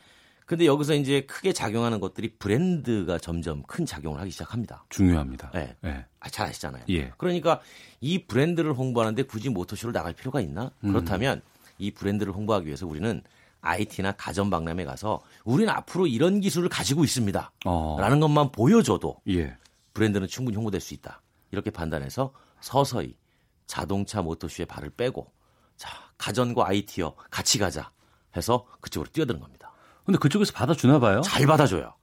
근데 여기서 이제 크게 작용하는 것들이 브랜드가 점점 큰 작용을 하기 시작합니다.
중요합니다.
네.
예.
아, 잘 아시잖아요.
예.
그러니까 이 브랜드를 홍보하는데 굳이 모터쇼를 나갈 필요가 있나?
음.
그렇다면 이 브랜드를 홍보하기 위해서 우리는 IT나 가전 박람회 가서 우리는 앞으로 이런 기술을 가지고 있습니다.
어.
라는 것만 보여줘도
예.
브랜드는 충분히 홍보될 수 있다. 이렇게 판단해서 서서히 자동차 모터쇼에 발을 빼고 자 가전과 IT요 같이 가자 해서 그쪽으로 뛰어드는 겁니다.
근데 그쪽에서 받아주나 봐요?
잘 받아줘요.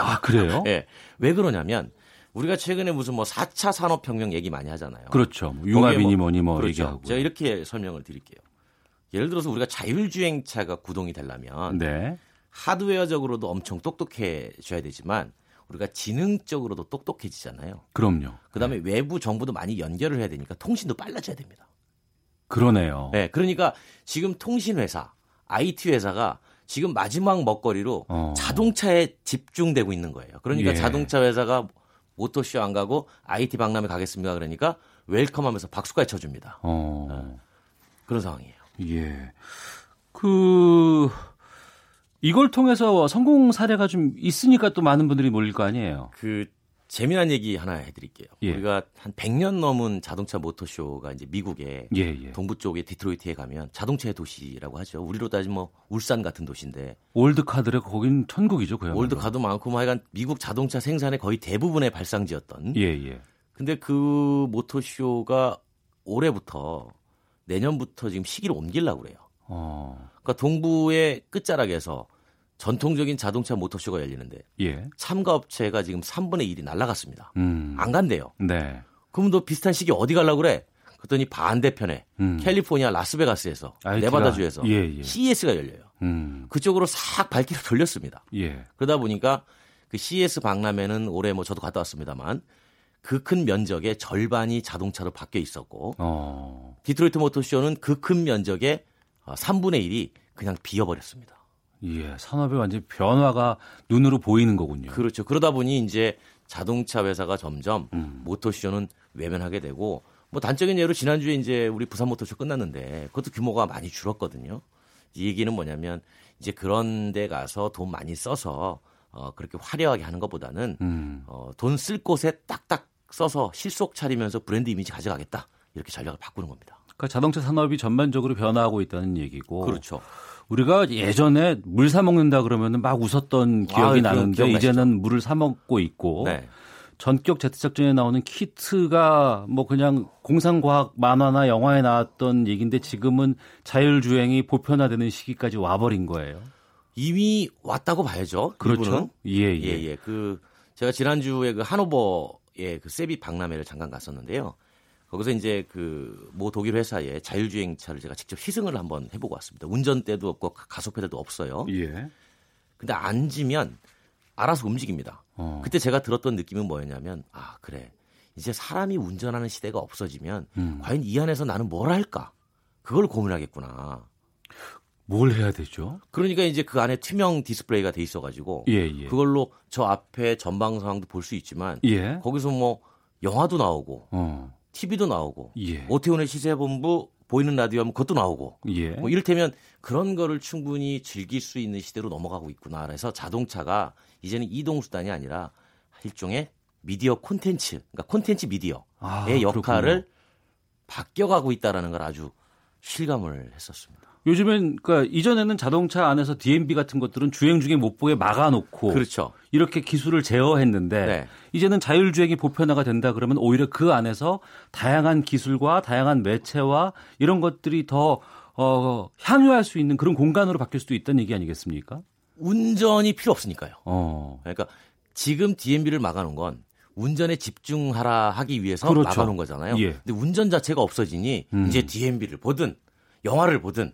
아, 그래요?
예. 왜 그러냐면 우리가 최근에 무슨 뭐 4차 산업혁명 얘기 많이 하잖아요.
그렇죠. 뭐 융합이니 뭐니 뭐
그렇죠.
얘기하고.
제가 이렇게 설명을 드릴게요. 예를 들어서 우리가 자율주행차가 구동이 되려면
네.
하드웨어적으로도 엄청 똑똑해져야 되지만 우리가 지능적으로도 똑똑해지잖아요.
그럼요.
그다음에 외부 정보도 많이 연결을 해야 되니까 통신도 빨라져야 됩니다.
그러네요.
네, 그러니까 지금 통신 회사, IT 회사가 지금 마지막 먹거리로
어.
자동차에 집중되고 있는 거예요. 그러니까
예.
자동차 회사가 모터쇼 안 가고 IT 박람회 가겠습니다. 그러니까 웰컴하면서 박수까지 쳐줍니다.
어.
그런 상황이에요.
예. 그 이걸 통해서 성공 사례가 좀 있으니까 또 많은 분들이 몰릴 거 아니에요.
그 재미난 얘기 하나 해드릴게요.
예.
우리가 한 100년 넘은 자동차 모터쇼가 이제 미국의
예, 예.
동부 쪽에 디트로이트에 가면 자동차의 도시라고 하죠. 우리로 따지면 뭐 울산 같은 도시인데
올드카들의 거긴 천국이죠, 그야말로.
올드카도 많고 뭐 하여간 미국 자동차 생산의 거의 대부분의 발상지였던.
예, 예.
근데 그 모터쇼가 올해부터 내년부터 지금 시기를 옮기려고 그래요.
어.
그러니까 동부의 끝자락에서 전통적인 자동차 모터쇼가 열리는데
예.
참가 업체가 지금 3분의 1이 날라갔습니다.
음.
안 간대요.
네.
그럼 너 비슷한 시기 어디 가려고 그래? 그랬더니 반대편에
음.
캘리포니아 라스베가스에서
IT가
네바다주에서
예, 예.
CES가 열려요.
음.
그쪽으로 싹 발길을 돌렸습니다.
예.
그러다 보니까 그 CES 박람회는 올해 뭐 저도 갔다 왔습니다만 그 큰 면적의 절반이 자동차로 바뀌어 있었고
어.
디트로이트 모터쇼는 그 큰 면적의 3분의 1이 그냥 비어버렸습니다.
예. 산업의 완전 변화가 눈으로 보이는 거군요.
그렇죠. 그러다 보니 이제 자동차 회사가 점점
음.
모터쇼는 외면하게 되고 뭐 단적인 예로 지난주에 이제 우리 부산 모터쇼 끝났는데 그것도 규모가 많이 줄었거든요. 이 얘기는 뭐냐면 이제 그런 데 가서 돈 많이 써서 어 그렇게 화려하게 하는 것보다는
음.
어 돈 쓸 곳에 딱딱 써서 실속 차리면서 브랜드 이미지 가져가겠다. 이렇게 전략을 바꾸는 겁니다.
그러니까 자동차 산업이 전반적으로 변화하고 있다는 얘기고.
그렇죠.
우리가 예전에 물 사 먹는다 그러면 막 웃었던 기억이
기억-
나는데
기억나시죠?
이제는 물을 사 먹고 있고
네.
전격 제트작전에 나오는 키트가 뭐 그냥 공상과학 만화나 영화에 나왔던 얘기인데 지금은 자율주행이 보편화되는 시기까지 와버린 거예요.
이미 왔다고 봐야죠.
그렇죠.
일부는.
예, 예.
예, 예. 그 제가 지난주에 그 하노버의 그 세비 박람회를 잠깐 갔었는데요. 거기서 이제 그 모 독일 회사의 자율주행차를 제가 직접 시승을 한번 해보고 왔습니다. 운전대도 없고 가- 가속페달도 없어요.
예.
근데 앉으면 알아서 움직입니다.
어.
그때 제가 들었던 느낌은 뭐였냐면 아 그래 이제 사람이 운전하는 시대가 없어지면
음.
과연 이 안에서 나는 뭘 할까 그걸 고민하겠구나.
뭘 해야 되죠?
그러니까 이제 그 안에 투명 디스플레이가 돼 있어가지고
예, 예.
그걸로 저 앞에 전방 상황도 볼 수 있지만
예.
거기서 뭐 영화도 나오고
어.
TV도 나오고
예.
오태훈의 시사본부 보이는 라디오 하면 그것도 나오고
예.
뭐 이를테면 그런 거를 충분히 즐길 수 있는 시대로 넘어가고 있구나. 그래서 자동차가 이제는 이동 수단이 아니라 일종의 미디어 콘텐츠, 그러니까 콘텐츠 미디어의
아,
역할을. 바뀌어가고 있다라는 걸 아주 실감을 했었습니다.
요즘엔 그러니까 이전에는 자동차 안에서 DMB 같은 것들은 주행 중에 못 보게 막아놓고
그렇죠.
이렇게 기술을 제어했는데
네.
이제는 자율주행이 보편화가 된다 그러면 오히려 그 안에서 다양한 기술과 다양한 매체와 이런 것들이 더 어, 향유할 수 있는 그런 공간으로 바뀔 수도 있다는 얘기 아니겠습니까?
운전이 필요 없으니까요.
어.
그러니까 지금 DMB를 막아놓은 건 운전에 집중하라 하기 위해서
그렇죠.
막아놓은 거잖아요.
예.
근데 운전 자체가 없어지니
음.
이제 DMB를 보든 영화를 보든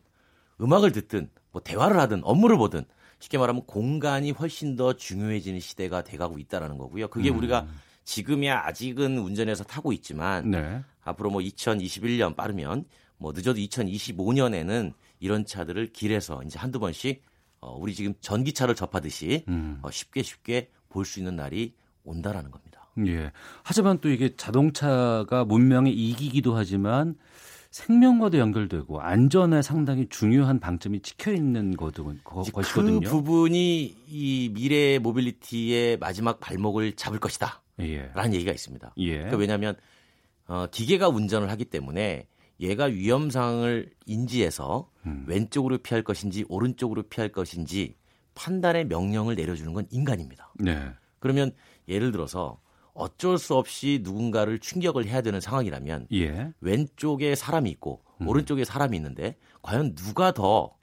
음악을 듣든 뭐 대화를 하든 업무를 보든 쉽게 말하면 공간이 훨씬 더 중요해지는 시대가 돼가고 있다라는 거고요. 그게
음.
우리가 지금이야 아직은 운전해서 타고 있지만
네.
앞으로 뭐 2021년 빠르면 뭐 늦어도 2025년에는 이런 차들을 길에서 이제 한두 번씩 어, 우리 지금 전기차를 접하듯이
음.
어, 쉽게 쉽게 볼 수 있는 날이 온다라는 겁니다.
예. 하지만 또 이게 자동차가 문명의 이기기도 하지만 생명과도 연결되고 안전에 상당히 중요한 방점이 찍혀 있는 거든
이제
것이거든요.
그 부분이 이 미래 모빌리티의 마지막 발목을 잡을 것이다.
예.
라는 얘기가 있습니다.
예.
그러니까 왜냐하면 어, 기계가 운전을 하기 때문에 얘가 위험상을 인지해서
음.
왼쪽으로 피할 것인지 오른쪽으로 피할 것인지 판단의 명령을 내려주는 건 인간입니다.
네.
그러면 예를 들어서 어쩔 수 없이 누군가를 충격을 해야 되는 상황이라면
예.
왼쪽에 사람이 있고 오른쪽에 사람이 있는데 과연 누가 더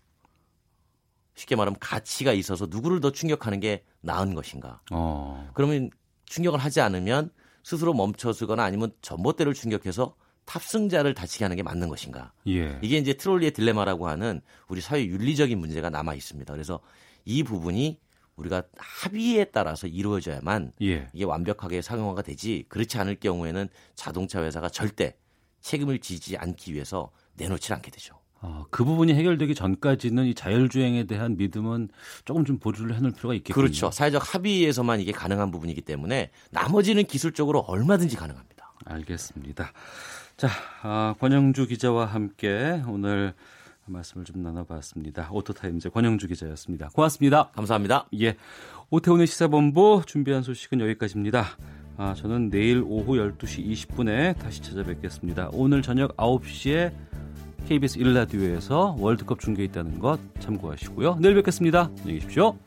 쉽게 말하면 가치가 있어서 누구를 더 충격하는 게 나은 것인가?
어.
그러면 충격을 하지 않으면 스스로 멈춰서거나 아니면 전봇대를 충격해서 탑승자를 다치게 하는 게 맞는 것인가?
예.
이게 이제 트롤리의 딜레마라고 하는 우리 사회 윤리적인 문제가 남아 있습니다. 그래서 이 부분이 우리가 합의에 따라서 이루어져야만
예.
이게 완벽하게 상용화가 되지 그렇지 않을 경우에는 자동차 회사가 절대 책임을 지지 않기 위해서 내놓지 않게 되죠.
어, 그 부분이 해결되기 전까지는 이 자율주행에 대한 믿음은 조금 좀 보류를 해놓을 필요가 있겠군요.
그렇죠. 사회적 합의에서만 이게 가능한 부분이기 때문에 나머지는 기술적으로 얼마든지 가능합니다.
알겠습니다. 자, 아, 권용주 기자와 함께 오늘 말씀을 좀 나눠봤습니다. 오토타임즈 권용주 기자였습니다. 고맙습니다.
감사합니다.
예. 오태훈의 시사본부 준비한 소식은 여기까지입니다. 아, 저는 내일 오후 12시 20분에 다시 찾아뵙겠습니다. 오늘 저녁 9시에 KBS 1라디오에서 월드컵 중계 있다는 것 참고하시고요. 내일 뵙겠습니다. 안녕히 계십시오.